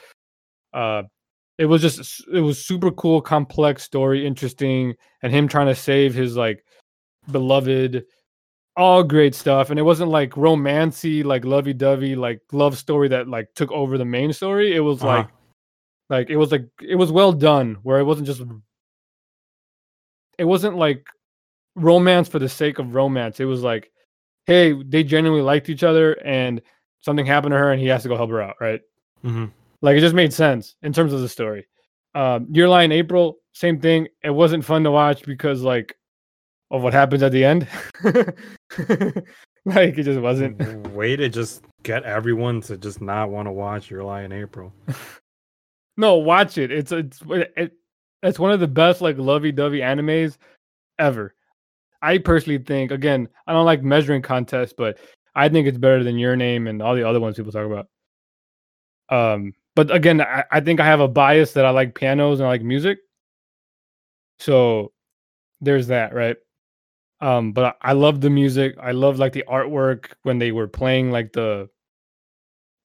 Uh, it was just it was super cool, complex story, interesting, and him trying to save his like beloved. All great stuff, and it wasn't like romancy, like lovey dovey, like love story that like took over the main story. It was Uh-huh. like, like it was like it was well done, where it wasn't just, it wasn't like romance for the sake of romance. It was like, hey, they genuinely liked each other, and something happened to her and he has to go help her out, right? hmm Like it just made sense in terms of the story. Um, Your Lie in April, same thing. It wasn't fun to watch because like of what happens at the end. like it just wasn't. Way to just get everyone to just not want to watch Your Lie in April. No, watch it. It's it's it, it's one of the best like lovey-dovey animes ever. I personally think again, I don't like measuring contests, but I think it's better than Your Name and all the other ones people talk about. Um, but again, I, I think I have a bias that I like pianos and I like music. So there's that, right? Um, but I, I love the music. I love like the artwork when they were playing like the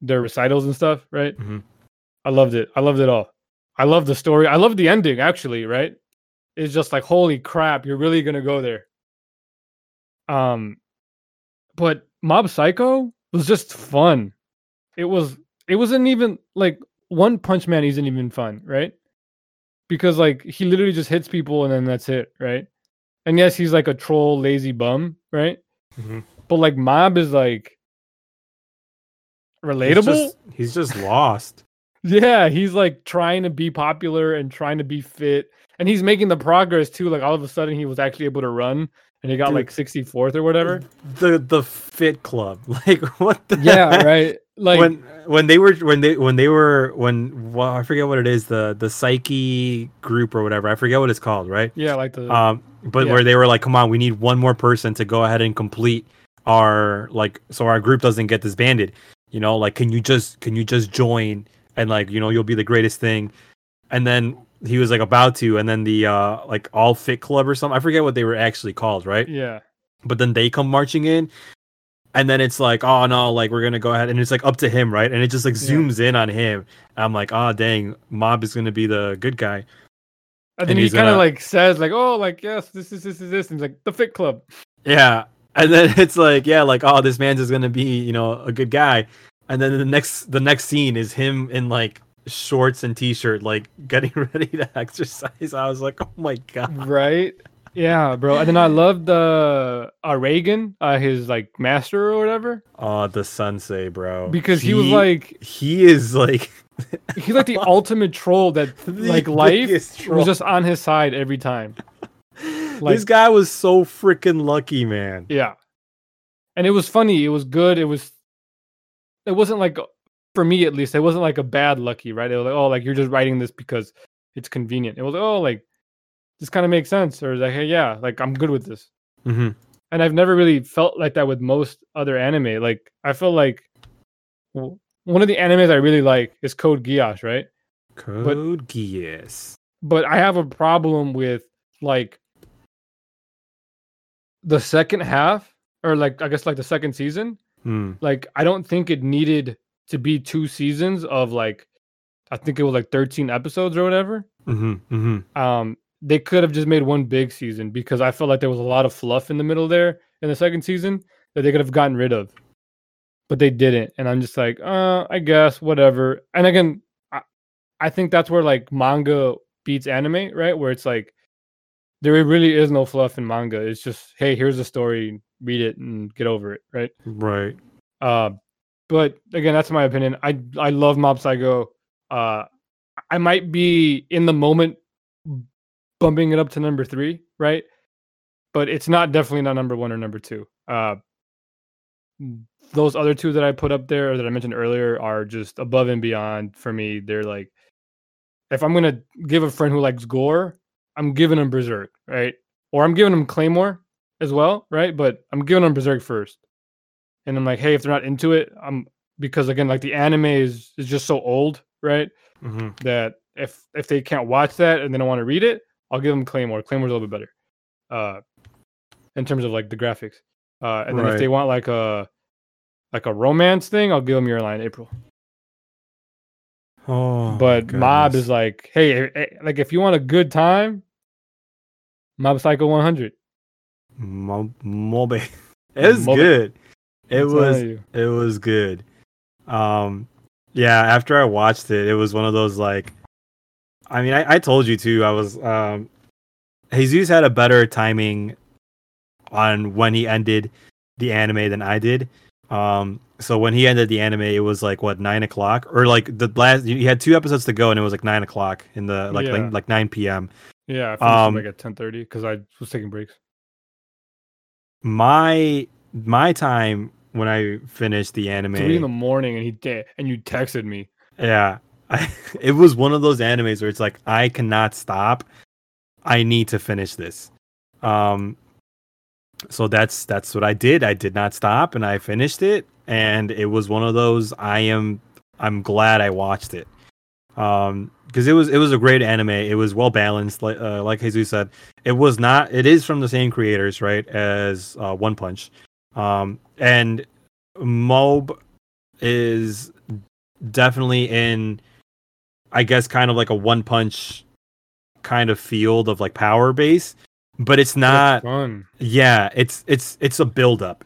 their recitals and stuff, right? Mm-hmm. I loved it. I loved it all. I love the story. I love the ending actually, right? It's just like holy crap, you're really gonna go there. Um but Mob Psycho was just fun. It was it wasn't even like One Punch Man isn't even fun, right? Because like he literally just hits people and then that's it, right? And yes, he's like a troll, lazy bum, right? Mhm. But like Mob is like He's relatable. just, he's just lost. Yeah, he's like trying to be popular and trying to be fit. And he's making the progress too. Like all of a sudden he was actually able to run and he got Dude. like 64th or whatever. The the Fit Club, like what the Yeah, heck? right. Like when when they were when they when they were when well I forget what it is the the psyche group or whatever I forget what it's called right yeah, like the um but Yeah. where they were like come on we need one more person to go ahead and complete our like so our group doesn't get disbanded you know like can you just can you just join and like you know you'll be the greatest thing. And then he was like about to and then the uh like all fit club or something. I forget what they were actually called right? Yeah. but then they come marching in and then it's like oh no like we're gonna go ahead and it's like up to him right? And it just like Yeah. zooms in on him. I'm like oh dang mob is gonna be the good guy. And And then he kind of gonna- like says like, "Oh, like yes, this is this is this," and he's like, "The Fit Club." yeah. And then it's like yeah like oh this man's just gonna be you know a good guy and then the next the next scene is him in like shorts and t-shirt like getting ready to exercise i was like oh my god right? Yeah, bro. And then I loved the uh, Reigen, uh, his like master or whatever, oh the sensei bro because he, was like he is like he's like the ultimate troll that like life troll. was just on his side every time. like- this guy was so freaking lucky man Yeah. And it was funny. It was good. It was. It wasn't like, for me at least, it wasn't like a bad lucky, right? It was like, oh, like you're just writing this because it's convenient. It was like, oh, like this kind of makes sense, or like, hey, yeah, like I'm good with this. mm-hmm. And I've never really felt like that with most other anime. Like I feel like one of the animes I really like is Code Geass, right? Code Geass. But I have a problem with like the second half, or like I guess like the second season. Hmm. like I don't think it needed to be two seasons of like I think it was like 13 episodes or whatever. Mm-hmm. Mm-hmm. Um they could have just made one big season because I felt like there was a lot of fluff in the middle there in the second season that they could have gotten rid of. But they didn't. And I'm just like, uh, I guess, whatever. And again, I, I think that's where like manga beats anime, right? Where it's like there really is no fluff in manga. It's just, hey, here's the story, read it and get over it, right? Right. Uh, but again, that's my opinion. I I love Mob Psycho. Uh, I might be in the moment bumping it up to number three, right? But it's not definitely not number one or number two. Uh, those other two that I put up there or that I mentioned earlier are just above and beyond for me. They're like, if I'm gonna give a friend who likes gore, I'm giving him Berserk, right? Or I'm giving him Claymore as well, right? But I'm giving him Berserk first and I'm like, hey, if they're not into it, I'm because again, like the anime is is just so old, right? Mm-hmm. That if if they can't watch that and they don't want to read it, I'll give them Claymore. Claymore's a little bit better, uh, in terms of like the graphics. Uh, and then if they want like a like a romance thing, I'll give them Your Lie in April. Oh, but Mob is like, hey, eh, eh, like if you want a good time, Mob Psycho 100. Mo- Mobe. It was Mobe. good. It was it was good. Um yeah, after I watched it, it was one of those like I mean, I, I told you too, I was um Jesus had a better timing on when he ended the anime than I did. Um so when he ended the anime it was like what nine o'clock or like the last you had two episodes to go and it was like nine o'clock in the like Yeah. like, like nine PM. Yeah, I Um, like at ten thirty because I was taking breaks. My my time when I finished the anime, Three in the morning, and he did, and you texted me. yeah, I, it was one of those animes where it's like I cannot stop. I need to finish this. Um, so that's that's what I did. I did not stop, and I finished it. And it was one of those. I am I'm glad I watched it. Um, because it was it was a great anime. It was well balanced, like uh, like Jesus said. It was not. It is from the same creators, right, as uh, One Punch. Um, and Mob is definitely in, I guess, kind of like a One Punch kind of field of like power base, but it's not. fun. Yeah, it's it's it's a build up.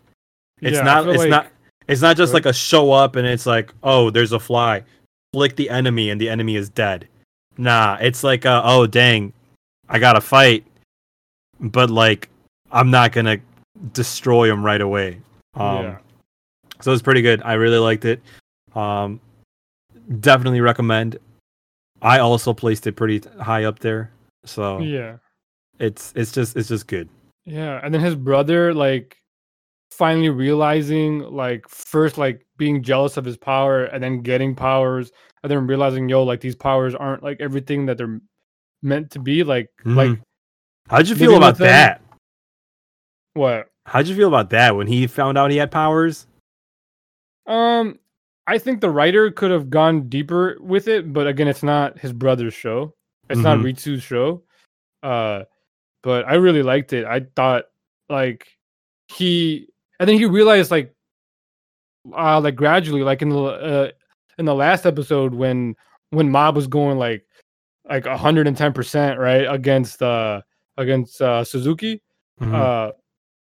It's Yeah, not. It's like- not. It's not just like a show up and it's like, oh, there's a fly, flick the enemy and the enemy is dead. Nah, it's like, uh, oh dang, I gotta fight, but like I'm not gonna destroy him right away. Um, yeah. so it's pretty good. I really liked it. Um, definitely recommend. I also placed it pretty high up there, so Yeah. it's it's just it's just good. Yeah. And then his brother, like, finally realizing, like, first, like, being jealous of his power and then getting powers and then realizing, yo, like, these powers aren't, like, everything that they're meant to be. Like, like, Mhm. How'd you feel about that? what? How'd you feel about that when he found out he had powers? Um, I think the writer could have gone deeper with it, but again, it's not his brother's show. It's not Mhm. Ritsu's show. Uh, but I really liked it. I thought like he, and then he realized like, uh, like gradually, like in the uh, in the last episode when when Mob was going like like hundred and ten percent right against uh against uh Suzuki Mhm. uh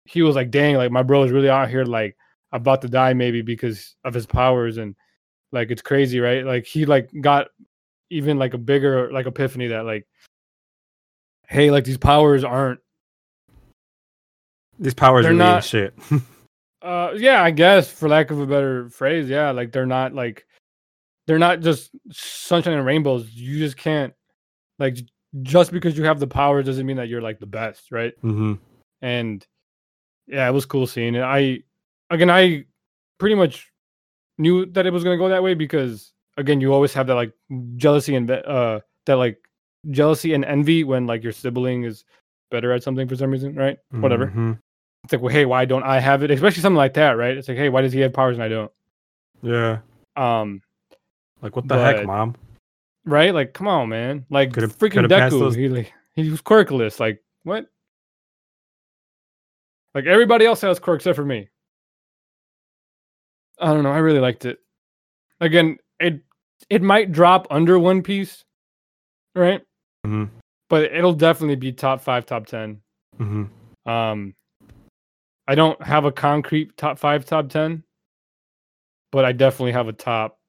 he was like dang like my bro is really out here like about to die maybe because of his powers and like it's crazy right like he like got even like a bigger like epiphany that like hey like these powers aren't These powers they're not- shit. uh yeah i guess for lack of a better phrase yeah like they're not like they're not just sunshine and rainbows you just can't like just because you have the power doesn't mean that you're like the best right hmm and yeah, it was cool seeing it. I again, I pretty much knew that it was gonna go that way because again, you always have that like jealousy and uh that like jealousy and envy when like your sibling is better at something for some reason, right? Whatever. Mhm. It's like, well, hey, why don't I have it? Especially something like that, right? It's like, hey, why does he have powers and I don't? Yeah. Um, Like what the heck, mom? right? Like, come on, man. Like Could've- freaking could've Deku, those- he like he was quirkless. Like what? Like everybody else has quirks except for me. I don't know. I really liked it. Again, it it might drop under One Piece, right? Mhm. But it'll definitely be top five, top ten. hmm Um, I don't have a concrete top five, top ten, but I definitely have a top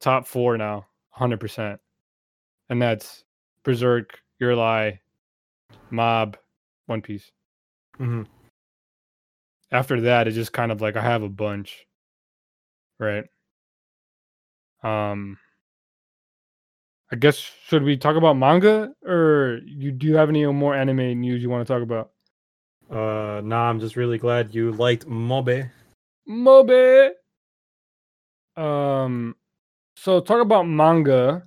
top four now, hundred percent, and that's Berserk, Your Lie, Mob, One Piece. hmm After that, it's just kind of like I have a bunch, right? Um, I guess should we talk about manga, or you do you have any more anime news you want to talk about? Uh, nah, I'm just really glad you liked Mobe. Mobe. Um, so talk about manga.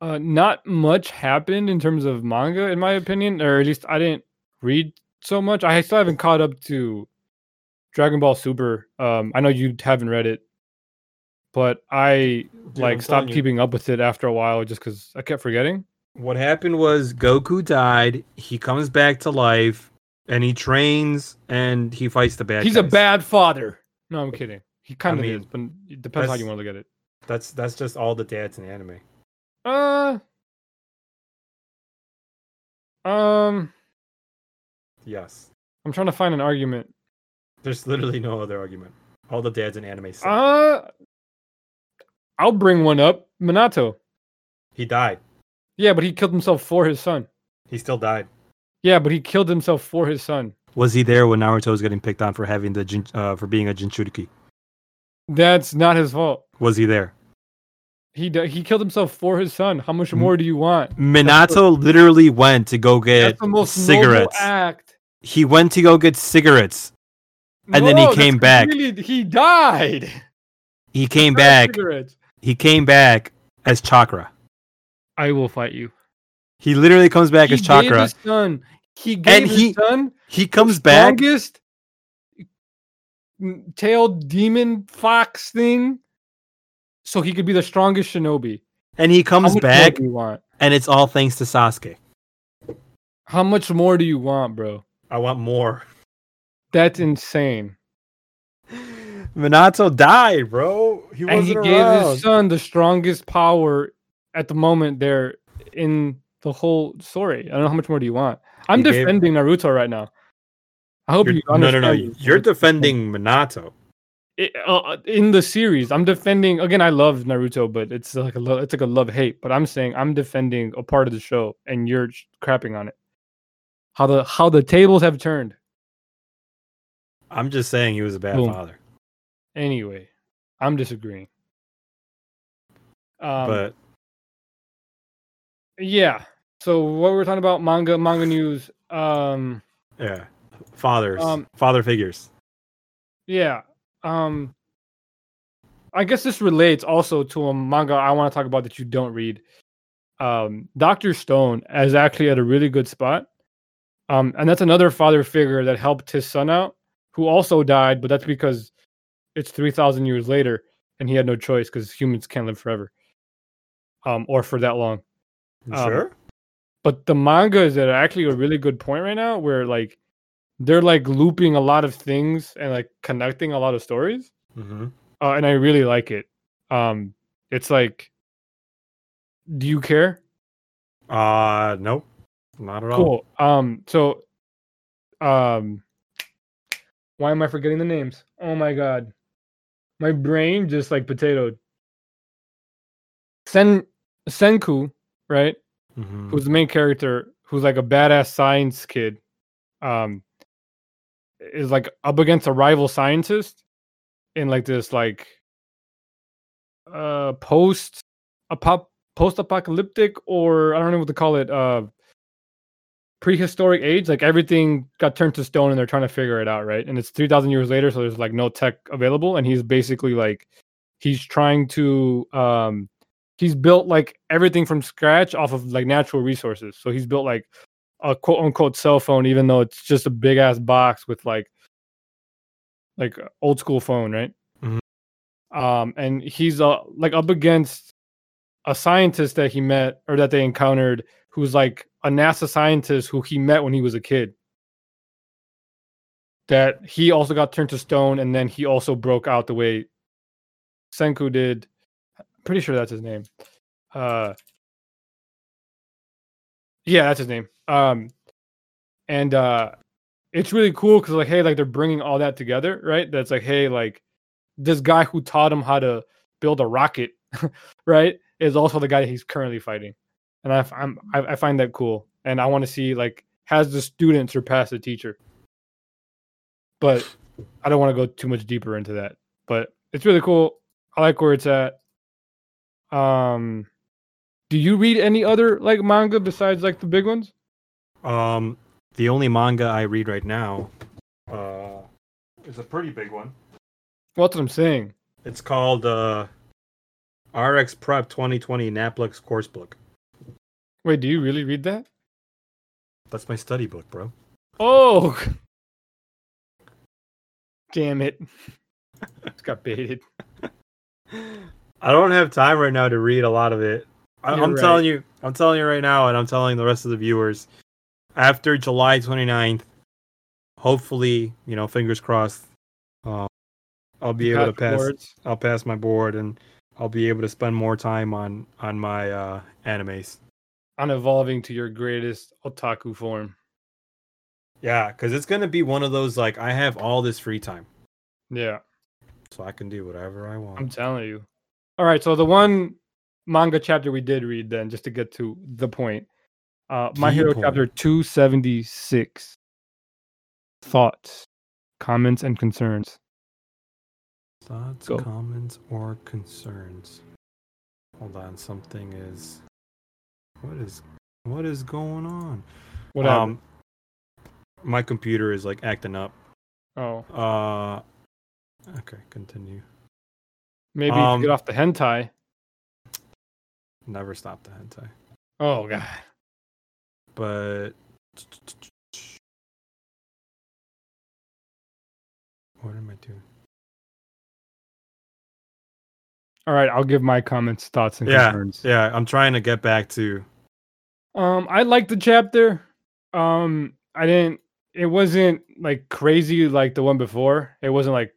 Uh, not much happened in terms of manga, in my opinion, or at least I didn't read so much. I still haven't caught up to Dragon Ball Super. Um, I know you haven't read it, but I Dude, like I'm stopped keeping up with it after a while just because I kept forgetting. What happened was Goku died. He comes back to life, and he trains and he fights the bad. He's a bad father. No, I'm kidding. He kind of mean, is, but it depends how you want to look at it. That's that's just all the dads in anime. Uh, um, Yes, I'm trying to find an argument. there's literally no other argument. All the dads in anime. suck. Uh, I'll bring one up. Minato. he died. Yeah, but he killed himself for his son. He still died. Yeah, but he killed himself for his son. Was he there when Naruto was getting picked on for having the uh, for being a Jinchuriki? That's not his fault. Was he there? He he killed himself for his son. How much more do you want? Minato literally went to go get That's the most cigarettes. act. He went to go get cigarettes. And then he came back. completely- He died. He came back. cigarettes. He came back as Chakra. I will fight you. He literally comes back he as Chakra. his son. He gave his he- son He comes back. strongest tailed demon fox thing, so he could be the strongest shinobi. And he comes back, you want? and it's all thanks to Sasuke. How much more do you want, bro? I want more. That's insane. Minato died, bro. He and wasn't he gave his son the strongest power at the moment there in the whole story. I don't know how much more do you want. I'm He gave- defending Naruto right now. I hope You're- you no, no, no. You're defending Minato. It- uh, in the series. I'm defending again. I love Naruto, but it's like a lo- it's like a love hate. But I'm saying I'm defending a part of the show, and you're crapping on it. How the how the tables have turned. I'm just saying he was a bad Boom. father. Anyway, I'm disagreeing. Um, but yeah. So what we're talking about manga manga news. Um, yeah, fathers, Um, father figures. yeah. Um, I guess this relates also to a manga I want to talk about that you don't read. Um, Doctor Stone is actually at a really good spot. Um, and that's another father figure that helped his son out, who also died, but that's because it's three thousand years later, and he had no choice because humans can't live forever, um, or for that long. Um, sure? But the manga is at actually a really good point right now where like they're like looping a lot of things and like connecting a lot of stories. Hmm uh, and i really like it. Um it's like do you care? Uh, nope, not at all. cool. Um so um why am i forgetting the names? Oh my god. My brain just like potatoed. Sen senku right Mhm. who's the main character, who's like a badass science kid, um, is like up against a rival scientist in like this like uh post apop post apocalyptic or I don't know what to call it uh prehistoric age like everything got turned to stone and they're trying to figure it out right and it's 3000 years later so there's like no tech available and he's basically like he's trying to um he's built like everything from scratch off of like natural resources. So he's built like a quote unquote cell phone, even though it's just a big ass box with like like old school phone, right? Mhm. Um, and he's uh like up against a scientist that he met or that they encountered who's like a NASA scientist who he met when he was a kid. That he also got turned to stone, and then he also broke out the way Senku did pretty sure that's his name. Uh Yeah, that's his name. Um and uh it's really cool cuz like hey like they're bringing all that together, right? That's like hey like this guy who taught him how to build a rocket, right? Is also the guy he's currently fighting. And I I'm I find that cool and I want to see like has the student surpassed the teacher. But I don't want to go too much deeper into that. But it's really cool. I like where it's at. Um, do you read any other like manga besides like the big ones? Um, the only manga I read right now, uh, is a pretty big one. What's what I'm saying. It's called uh, RX Prep 2020 Naplex Course Book. Wait, do you really read that? That's my study book, bro. Oh, damn it! Just got baited. I don't have time right now to read a lot of it. I, I'm right. telling you, I'm telling you right now, and I'm telling the rest of the viewers. After July 29th, hopefully, you know, fingers crossed, uh, I'll be able to pass. Passports. I'll pass my board, and I'll be able to spend more time on on my uh, animes. on evolving to your greatest otaku form. Yeah, because it's gonna be one of those like I have all this free time, Yeah, so I can do whatever I want. I'm telling you. All right, so the one manga chapter we did read then, just to get to the point. Uh, My Hero point. chapter 276. Thoughts, comments, and concerns. Thoughts, Go. comments, or concerns? Hold on, something is. What is what is going on? What happened? um, my computer is like acting up. Oh, Uh, okay, continue. Maybe you um, get off the hentai. Never stop the hentai, Oh god. but what am I doing? All right, I'll give my comments, thoughts, and Yeah, concerns. yeah, I'm trying to get back to. Um, I liked the chapter. Um, I didn't. It wasn't like crazy like the one before. It wasn't like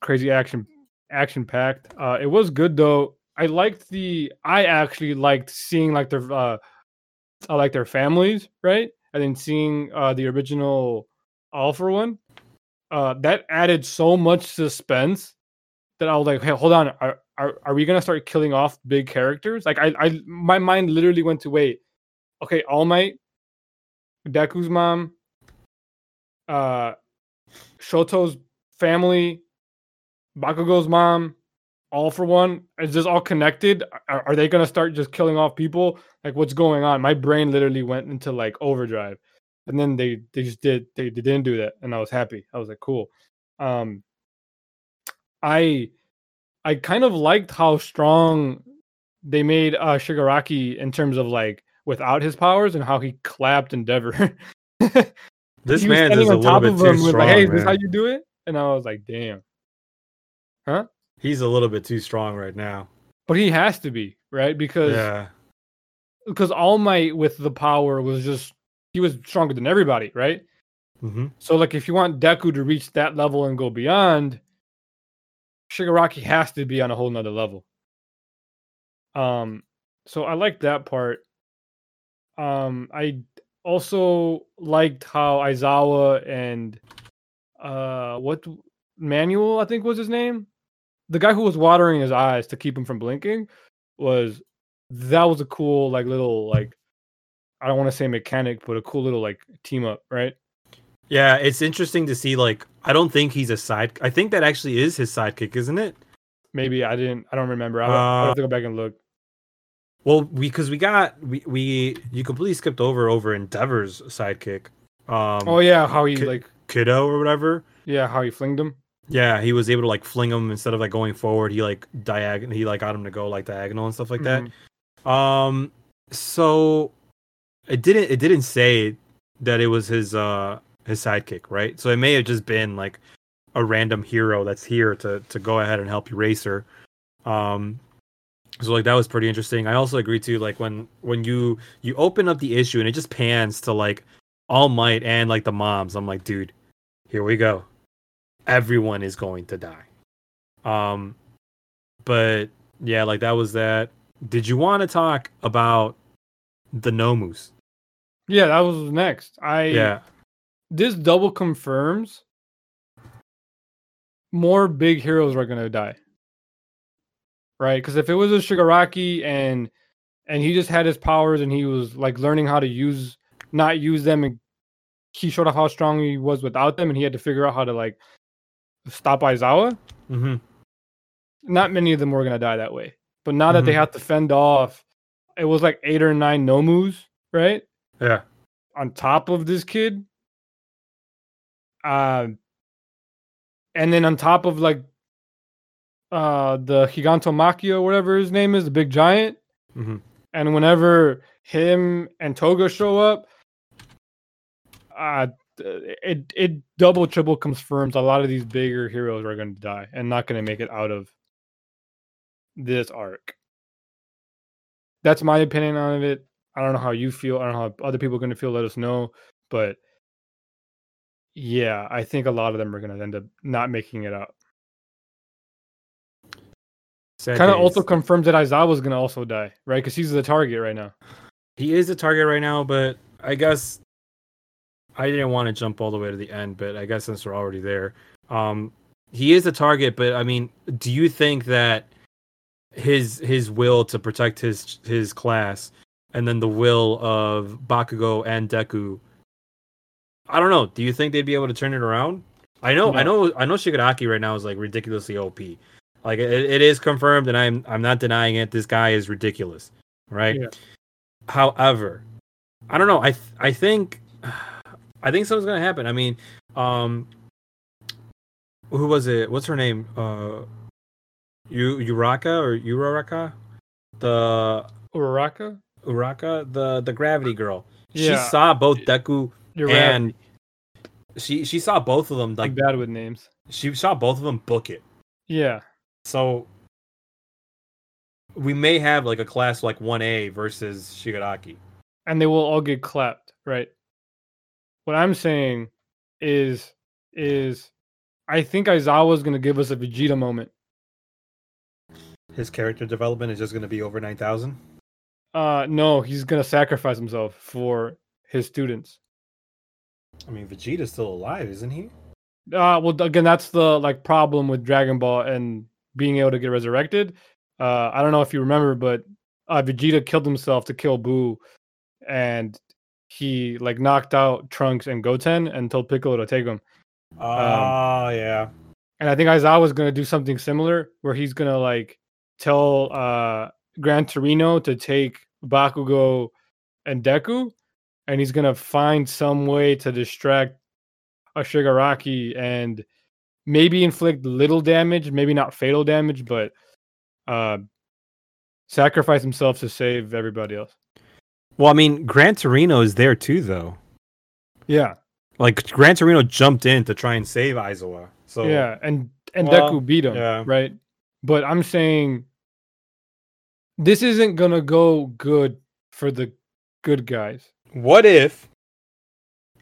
crazy action action packed. Uh, it was good though. I liked the. I actually liked seeing like their uh, I like their families, right? And then seeing uh the original All for One. Uh, that added so much suspense that I was like, hey, hold on, are are, are we gonna start killing off big characters? Like I, I my mind literally went to wait okay, All Might, Deku's mom, uh, Shoto's family, Bakugo's mom, all for one. Is this all connected? Are, are they gonna start just killing off people? Like, what's going on? My brain literally went into like overdrive, and then they they just did they, they didn't do that, and I was happy. I was like, cool. Um, I I kind of liked how strong they made uh Shigaraki in terms of like without his powers and how he clapped Endeavor. This man is a little top bit of too him strong. like, hey, is this man. how you do it? And I was like, damn. He's a little bit too strong right now. But he has to be, right? Because Yeah, because All Might with the power was just he was stronger than everybody, right? hmm So like if you want Deku to reach that level and go beyond, Shigaraki has to be on a whole nother level. Um so I like that part. Um I also liked how Aizawa and uh what Manual I think was his name. The guy who was watering his eyes to keep him from blinking was that was a cool like little like I don't want to say mechanic, but a cool little like team up, right? yeah. It's interesting to see. Like, I don't think he's a side. I think that actually is his sidekick, isn't it? Maybe I didn't. I don't remember. I would, I would Uh, have to go back and look. Well, because we, got we we you completely skipped over over Endeavor's sidekick. Um, Oh yeah, how he Ki- like Kido or whatever. yeah, how he flinged him. Yeah, he was able to like fling him instead of like going forward. He like diagonal. He like got him to go like diagonal and stuff like that. Mhm. Um, so it didn't it didn't say that it was his uh his sidekick, right? So it may have just been like a random hero that's here to to go ahead and help Eraser. Um, so like that was pretty interesting. I also agree too. Like when when you you open up the issue and it just pans to like All Might and like the moms. I'm like, dude, here we go. Everyone is going to die. Um, but yeah, like that was that. Did you want to talk about the Nomus? Yeah, that was next. I Yeah. This double confirms more big heroes are gonna die. Right? Because if it was a Shigaraki and and he just had his powers and he was like learning how to use not use them and he showed off how strong he was without them and he had to figure out how to like stop Aizawa. Mm-hmm. not many of them were gonna die that way. But now that they Mhm. have to fend off, it was like eight or nine Nomus, right? Yeah. On top of this kid. Uh, and then on top of like uh the Gigantomachia, or whatever his name is, the big giant. Mm-hmm. And whenever him and Toga show up, uh Uh, it it double triple confirms a lot of these bigger heroes are going to die and not going to make it out of this arc. That's my opinion on it. I don't know how you feel. I don't know how other people are going to feel. Let us know. But yeah, I think a lot of them are going to end up not making it out. Kind of also confirms that Aizawa is going to also die, right? Because he's the target right now. he is the target right now, but I guess I didn't want to jump all the way to the end, but I guess since we're already there, um, he is a target. But I mean, do you think that his his will to protect his his class, and then the will of Bakugo and Deku? I don't know. Do you think they'd be able to turn it around? I know, I know, I know. Shigaraki right now is like ridiculously OP. Like it, it is confirmed, and I'm I'm not denying it. This guy is ridiculous, right? Yeah. However, I don't know. I th- I think I think something's gonna happen. I mean, um, who was it? What's her name? Uh, U Uraka or Uraraka? The Uraraka? Uraka, the the gravity girl. She saw both Deku You're right. and she she saw both of them I'm like bad with names. she saw both of them book it. Yeah. So we may have like a class like 1A versus Shigaraki. And they will all get clapped, right? What I'm saying is is I think Aizawa's gonna give us a Vegeta moment. His character development is just going to be over 9000. Uh no, he's gonna sacrifice himself for his students. I mean, Vegeta's still alive, isn't he? Uh well again that's the like problem with Dragon Ball and being able to get resurrected. Uh I don't know if you remember, but uh Vegeta killed himself to kill Buu and he like knocked out Trunks and Goten and told Piccolo to take him. Oh, yeah. And I think Aizawa's gonna do something similar where he's gonna like tell uh Gran Torino to take Bakugo and Deku, and he's gonna find some way to distract a Shigaraki and maybe inflict little damage, maybe not fatal damage, but uh sacrifice himself to save everybody else. Well, I mean, Gran Torino is there too, though. Yeah. Like, Gran Torino jumped in to try and save Aizawa. So, yeah, and and Well, Deku beat him, yeah. right? But I'm saying this isn't gonna go good for the good guys. what if,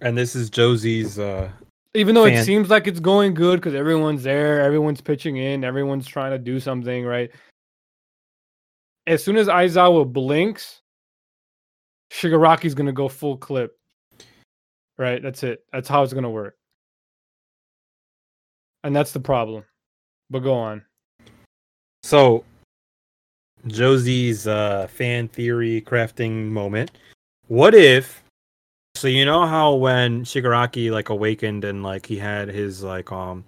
and this is Josie's, uh, Even though it seems like it's going good because everyone's there, everyone's pitching in, everyone's trying to do something, right? As soon as Aizawa blinks, Shigaraki's gonna go full clip. Right? That's it. That's how it's gonna work. And that's the problem. But go on. So, Josie's uh, fan theory crafting moment. What if? So you know how when Shigaraki like awakened and like he had his like um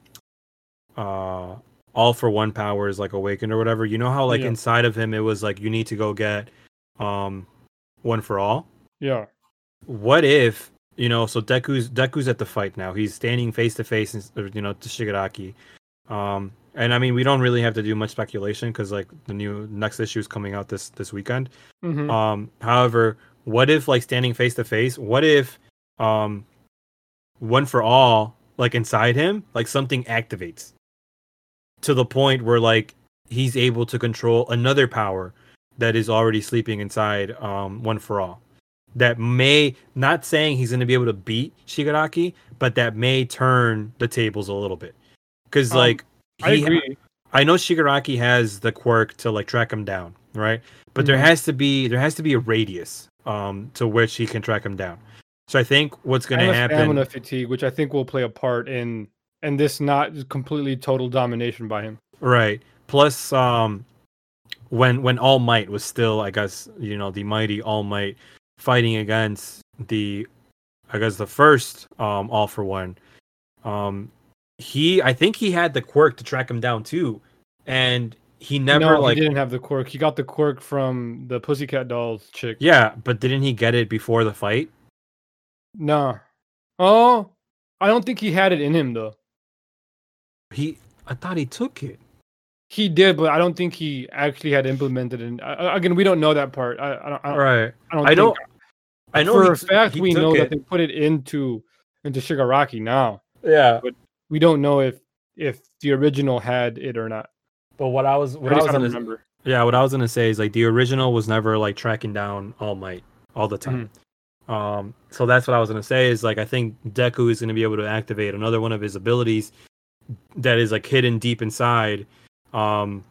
uh all for one powers like awakened or whatever. You know how like Yeah. inside of him it was like you need to go get um one for all. Yeah. What if you know? So Deku's Deku's at the fight now. He's standing face to face, you know, to Shigaraki. Um, and I mean, we don't really have to do much speculation because like the new next issue is coming out this this weekend. Mhm. Um, however, what if like standing face to face? What if um, one for all, like inside him, like something activates to the point where like he's able to control another power that is already sleeping inside um one for all. That may not saying he's going to be able to beat Shigaraki, but that may turn the tables a little bit. Because Um, like I agree. I know Shigaraki has the quirk to like track him down, right? But there Mhm. has to be there has to be a radius um to which he can track him down. So I think what's going to happen stamina fatigue, which I think will play a part in and this not completely total domination by him. right. Plus um when when All Might was still I guess, you know, the mighty All Might fighting against the I guess the first um All for One um he I think he had the quirk to track him down too and he never no, like he didn't have the quirk. He got the quirk from the Pussycat Dolls chick. yeah, but didn't he get it before the fight? No. Oh, I don't think he had it in him though. He, I thought he took it. He did, but I don't think he actually had implemented it. Uh, again, we don't know that part. I, I don't. I don't, Right. I don't. I think- know. I know. For he a t- fact, we know it. that they put it into into Shigaraki now. Yeah. We don't know if if the original had it or not. But what I was, what I least was don't gonna, remember. yeah, what I was gonna say is like the original was never like tracking down All Might all the time. Um, so that's what I was gonna say is like I think Deku is gonna be able to activate another one of his abilities that is like hidden deep inside. Um,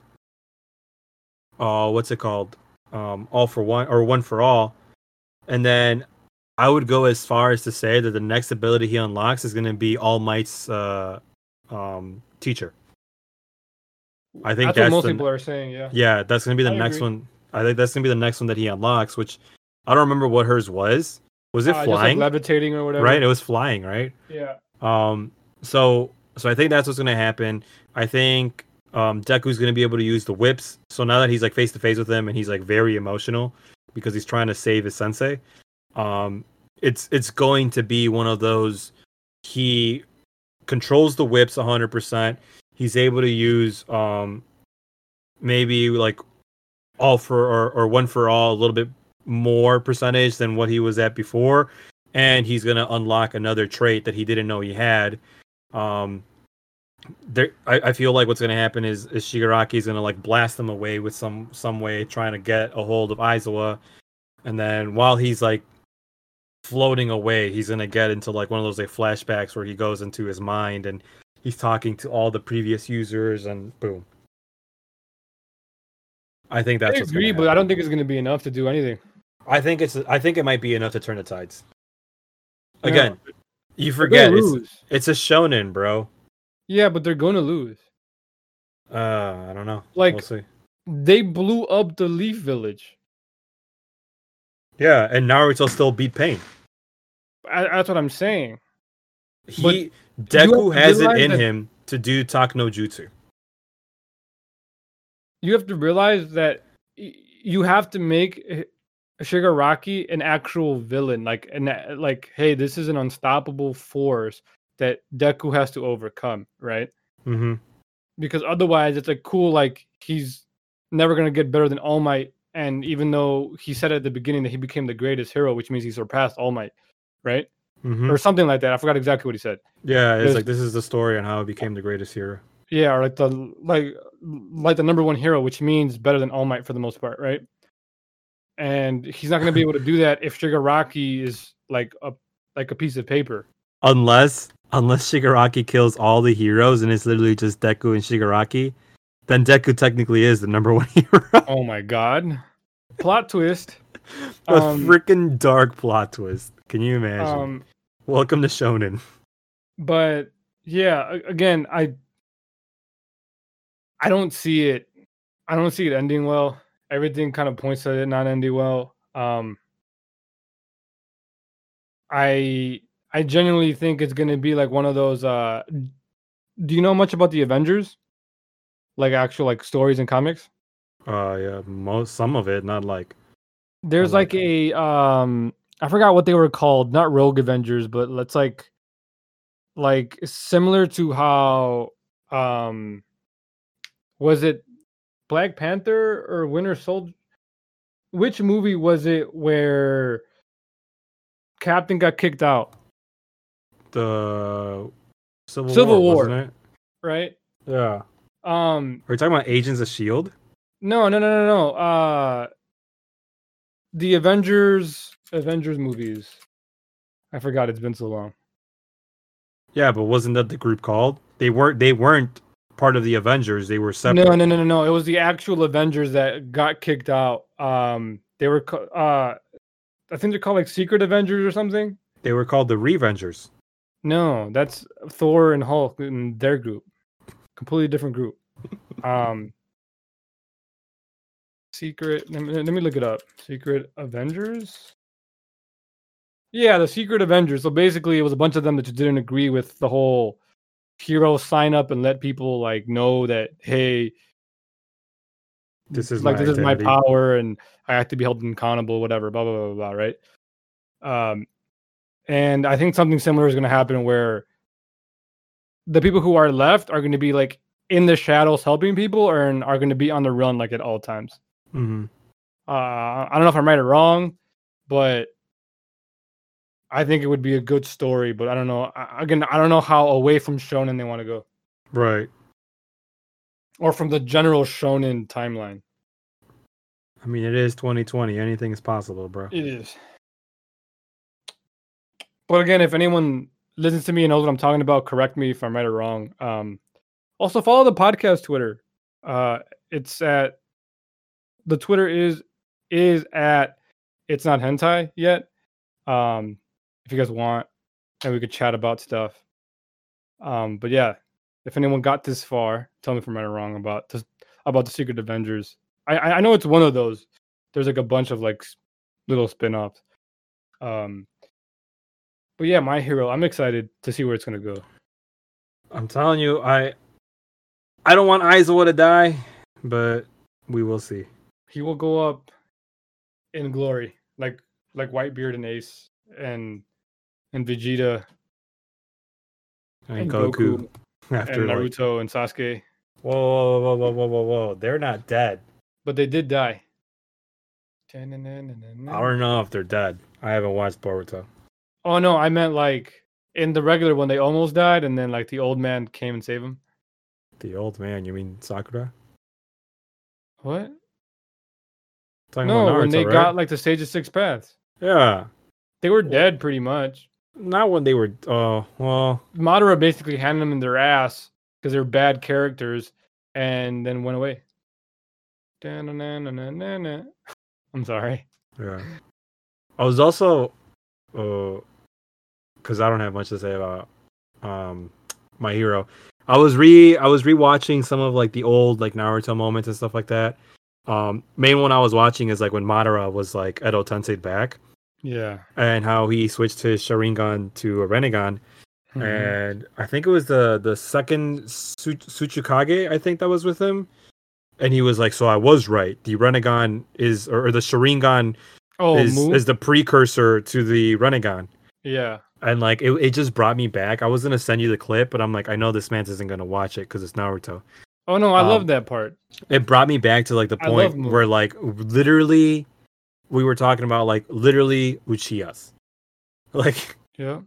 uh, what's it called? Um, all for one or one for all, and then I would go as far as to say that the next ability he unlocks is gonna be All Might's uh, um, teacher. I think that's, that's what most the- people are saying. Yeah. yeah, that's gonna be the I next agree. one. I think that's gonna be the next one that he unlocks. Which I don't remember what hers was. Was it Uh, flying? like levitating or whatever. right, it was flying, right? Yeah. Um, so so I think that's what's gonna happen. I think um, Deku's gonna be able to use the whips. So now that he's like face to face with him and he's like very emotional because he's trying to save his sensei, um, it's it's going to be one of those. He controls the whips 100%. He's able to use um, maybe like all for or, or one for all a little bit more percentage than what he was at before and he's going to unlock another trait that he didn't know he had um there I, I feel like what's going to happen is, is Shigaraki's going to like blast them away with some some way trying to get a hold of Aizawa and then while he's like floating away he's going to get into like one of those like flashbacks where he goes into his mind and he's talking to all the previous users and boom I think that's I agree, but I don't think it's going to be enough to do anything. I think it's I think it might be enough to turn the tides. Again, you forget it's, it's a shonen, bro. Yeah, but they're going to lose. Uh, I don't know. Like- we'll see. They blew up the Leaf Village. Yeah, and Naruto still beat Pain. I, that's what I'm saying. He have Deku has it in that- him to do Talk no Jutsu. You have to realize that you have to make Shigaraki an actual villain. Like, and like, hey, this is an unstoppable force that Deku has to overcome, right? Mm-hmm. because otherwise it's like cool like he's never going to get better than all might and even though he said at the beginning that he became the greatest hero which means he surpassed all might right Mm-hmm. or something like that i forgot exactly what he said Yeah, it's there's- like this is the story on how he became the greatest hero. yeah or like the like like the number one hero which means better than all might for the most part right and he's not going to be able to do that if shigaraki is like a like a piece of paper Unless unless Shigaraki kills all the heroes and it's literally just Deku and Shigaraki, then Deku technically is the number one hero. oh my god plot twist a Um, freaking dark plot twist. Can you imagine? um Welcome to Shonen. but yeah again i i don't see it i don't see it ending well everything kind of points to it not ending well um i i genuinely think it's going to be like one of those uh do you know much about the avengers? Like actual like stories and comics? Uh, yeah, most some of it, not like there's like like a um i forgot what they were called not rogue avengers but let's like like similar to how um was it black panther or winter soldier which movie was it where captain got kicked out the Civil, Civil War, War. right Yeah. um Are you talking about Agents of Shield? no no no no no uh the avengers avengers movies i forgot it's been so long Yeah, but wasn't that the group called? They weren't. They weren't part of the Avengers. They were separate. No, no, no, no, no. It was the actual Avengers that got kicked out. Um, they were, uh, I think they're called like Secret Avengers or something. They were called the Revengers. No, that's Thor and Hulk in their group. Completely different group. Um, Secret. Let me, let me look it up. Secret Avengers. Yeah, the Secret Avengers. So basically, it was a bunch of them that just didn't agree with the whole hero sign up and let people like know that hey, This is like this is my power and I have to be held accountable, whatever, blah blah blah blah, blah right? Um, and I think something similar is going to happen where the people who are left are going to be like in the shadows helping people, or are going to be on the run like at all times. hmm Uh, I don't know if I'm right or wrong, but I think it would be a good story. But I don't know. I, again, I don't know how away from Shonen they want to go, Right. or from the general Shonen timeline. I mean, it is 2020. Anything is possible, bro. It is. But again, if anyone listens to me and knows what I'm talking about, correct me if I'm right or wrong. Um, also follow the podcast Twitter. Uh, it's at the Twitter is is at it's not hentai yet. Um, if you guys want, and we could chat about stuff. Um, but yeah, if anyone got this far, tell me if I'm right or wrong about this about the Secret Avengers. I I I know it's one of those. There's like a bunch of like little spin-offs. Um, but yeah, my hero. I'm excited to see where it's gonna go. I'm telling you, I I don't want Aizawa to die, but we will see. He will go up in glory, like like Whitebeard and Ace and and Vegeta And, and Goku, Goku after and like, Naruto and Sasuke. whoa, whoa, whoa, whoa, whoa, whoa, whoa, they're not dead. But they did die. I don't know if they're dead. I haven't watched Boruto. Oh no, I meant like in the regular one they almost died, and then like the old man came and saved him. The old man, you mean Sakura? What? Talking No, about when they right? got like the stage of six paths, yeah, they were dead pretty much. not when they were. Oh well, Madara basically handed them in their ass because they're bad characters, and then went away. I'm sorry. yeah. I was also, uh, because I don't have much to say about um my hero. I was re I was rewatching some of like the old like Naruto moments and stuff like that. Um, main one I was watching is like when Madara was like Edo Tensei back, Yeah. and how he switched his Sharingan to a Rinnegan, Mhm. and I think it was the the second Su- Tsuchikage I think that was with him, and he was like, "So I was right. The Rinnegan is or, or the Sharingan oh, is Mu? is the precursor to the Rinnegan." yeah. And like it, it just brought me back. I was gonna send you the clip, but I'm like, I know this man isn't gonna watch it because it's Naruto. Oh no, I Um, love that part. It brought me back to like the point where like literally we were talking about like literally Uchihas. Like Yeah,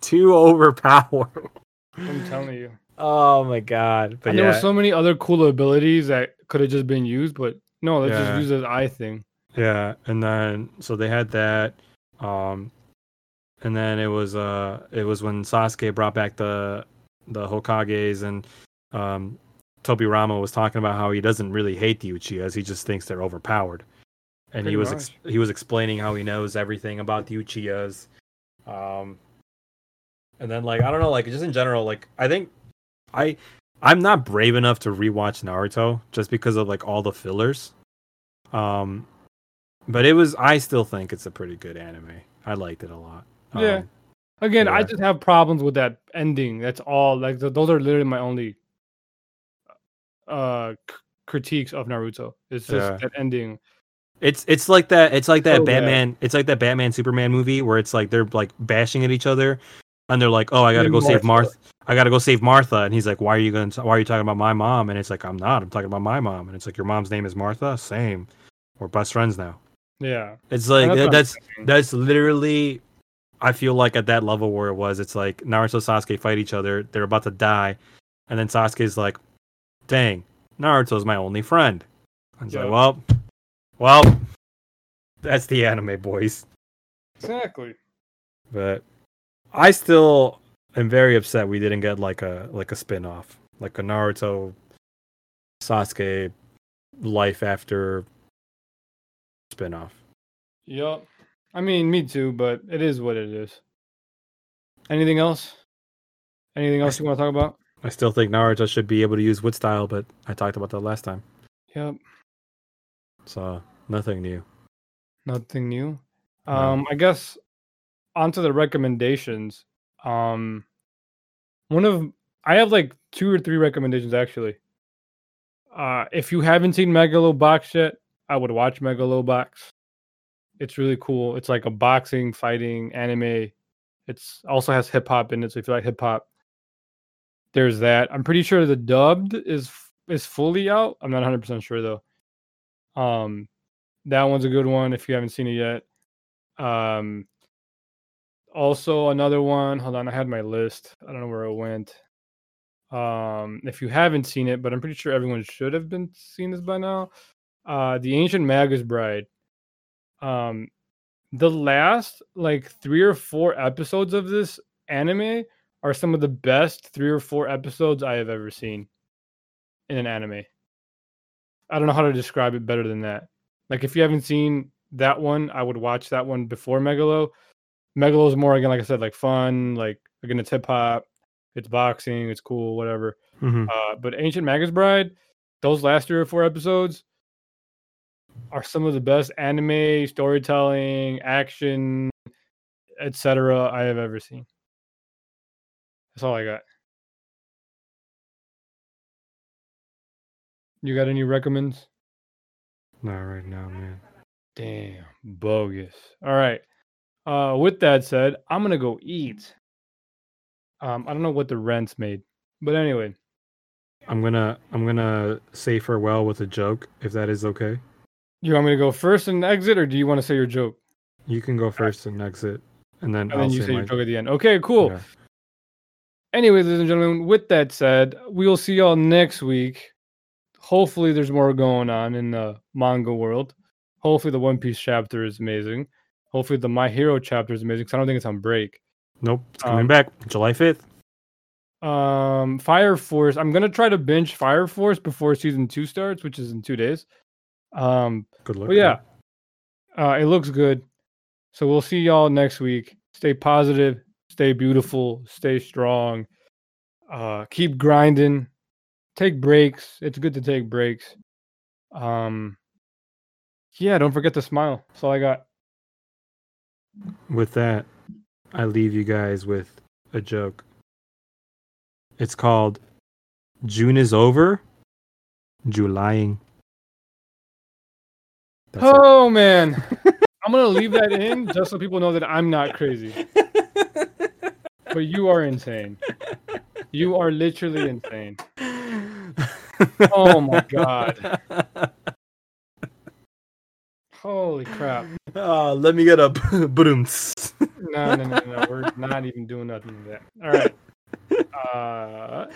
too overpowered. I'm telling you. Oh my god. But and yeah. there were so many other cool abilities that could have just been used, but no, let's Yeah. just use this eye thing. Yeah, and then so they had that, um, and then it was uh it was when Sasuke brought back the the Hokages and um Tobirama was talking about how he doesn't really hate the Uchihas, he just thinks they're overpowered, and he was ex- he was explaining how he knows everything about the Uchihas, um, and then like I don't know like just in general like I think I I'm not brave enough to rewatch Naruto just because of like all the fillers. Um but it was I still think it's a pretty good anime. I liked it a lot. Yeah. Um, Again, I just have problems with that ending. That's all. Like th- those are literally my only uh c- critiques of Naruto. It's just Yeah. that ending. it's it's like that it's like that So bad. Batman it's like that Batman Superman movie where it's like they're like bashing at each other and they're like, "Oh, I got to And go save Martha. Martha. I got to go save Martha." And he's like, "Why are you going why are you talking about my mom?" And it's like, "I'm not. I'm talking about my mom." And it's like, "Your mom's name is Martha?" Same. We're best friends now. Yeah. It's like And that- what I'm that's that's literally I feel like at that level where it was, it's like Naruto and Sasuke fight each other, they're about to die, and then Sasuke's like, Dang, Naruto's my only friend. And it's Yeah. like, Well well that's the anime boys. exactly. But I still am very upset we didn't get like a like a spin off. Like a Naruto Sasuke life after spin off. I mean, me too, but it is what it is. Anything else? Anything else you want to talk about? I still think Naruto should be able to use wood style, but I talked about that last time. Yep. So nothing new. Nothing new. No. Um, I guess onto the recommendations. Um, one of I have like two or three recommendations actually. Uh, if you haven't seen Megalobox yet, I would watch Megalobox. It's really cool. It's like a boxing, fighting anime. It's also has hip hop in it, so if you like hip hop, there's that. I'm pretty sure the dubbed is is fully out. I'm not 100 percent sure though. Um, that one's a good one if you haven't seen it yet. Um, also another one. Hold on, I had my list. I don't know where it went. Um, if you haven't seen it, but I'm pretty sure everyone should have been seen this by now. Uh, the Ancient Magus Bride. Um, the last like three or four episodes of this anime are some of the best three or four episodes I have ever seen in an anime. I don't know how to describe it better than that. Like if you haven't seen that one, I would watch that one before Megalo. Megalo is more again, like I said, like fun. Like again, it's hip hop, it's boxing, it's cool, whatever. Mhm. Uh, but Ancient Magus Bride, those last three or four episodes are some of the best anime storytelling, action, etc. I have ever seen. That's all I got. You got any recommends? Not right now, man. Damn, bogus. All right. Uh, with that said, I'm gonna go eat. Um, I don't know what the rent's made, but anyway, I'm gonna I'm gonna say farewell with a joke, if that is okay. You want me to go first and exit, or do you want to say your joke You can go first and exit, and then and I'll then you say say your joke at the end? Okay, cool. Yeah. Anyways, ladies and gentlemen, with that said, we'll see y'all next week. Hopefully, there's more going on in the manga world. Hopefully, the One Piece chapter is amazing. Hopefully, the My Hero chapter is amazing because I don't think it's on break. Nope, it's coming Um, back July 5th. Um, Fire Force. I'm gonna try to binge Fire Force before season two starts, which is in two days. Um, Good luck. yeah, uh, it looks good. So we'll see y'all next week. Stay positive, stay beautiful, stay strong. Uh, keep grinding. Take breaks. It's good to take breaks. Um, yeah, don't forget to smile. That's all I got. With that, I leave you guys with a joke. It's called June is over, Julying. That's it. Oh man, I'm gonna leave that in just so people know that I'm not crazy. But you are insane. You are literally insane. Oh my god. Holy crap. Uh, let me get a boom. No, no, no, no. We're not even doing nothing to that. All right. Uh,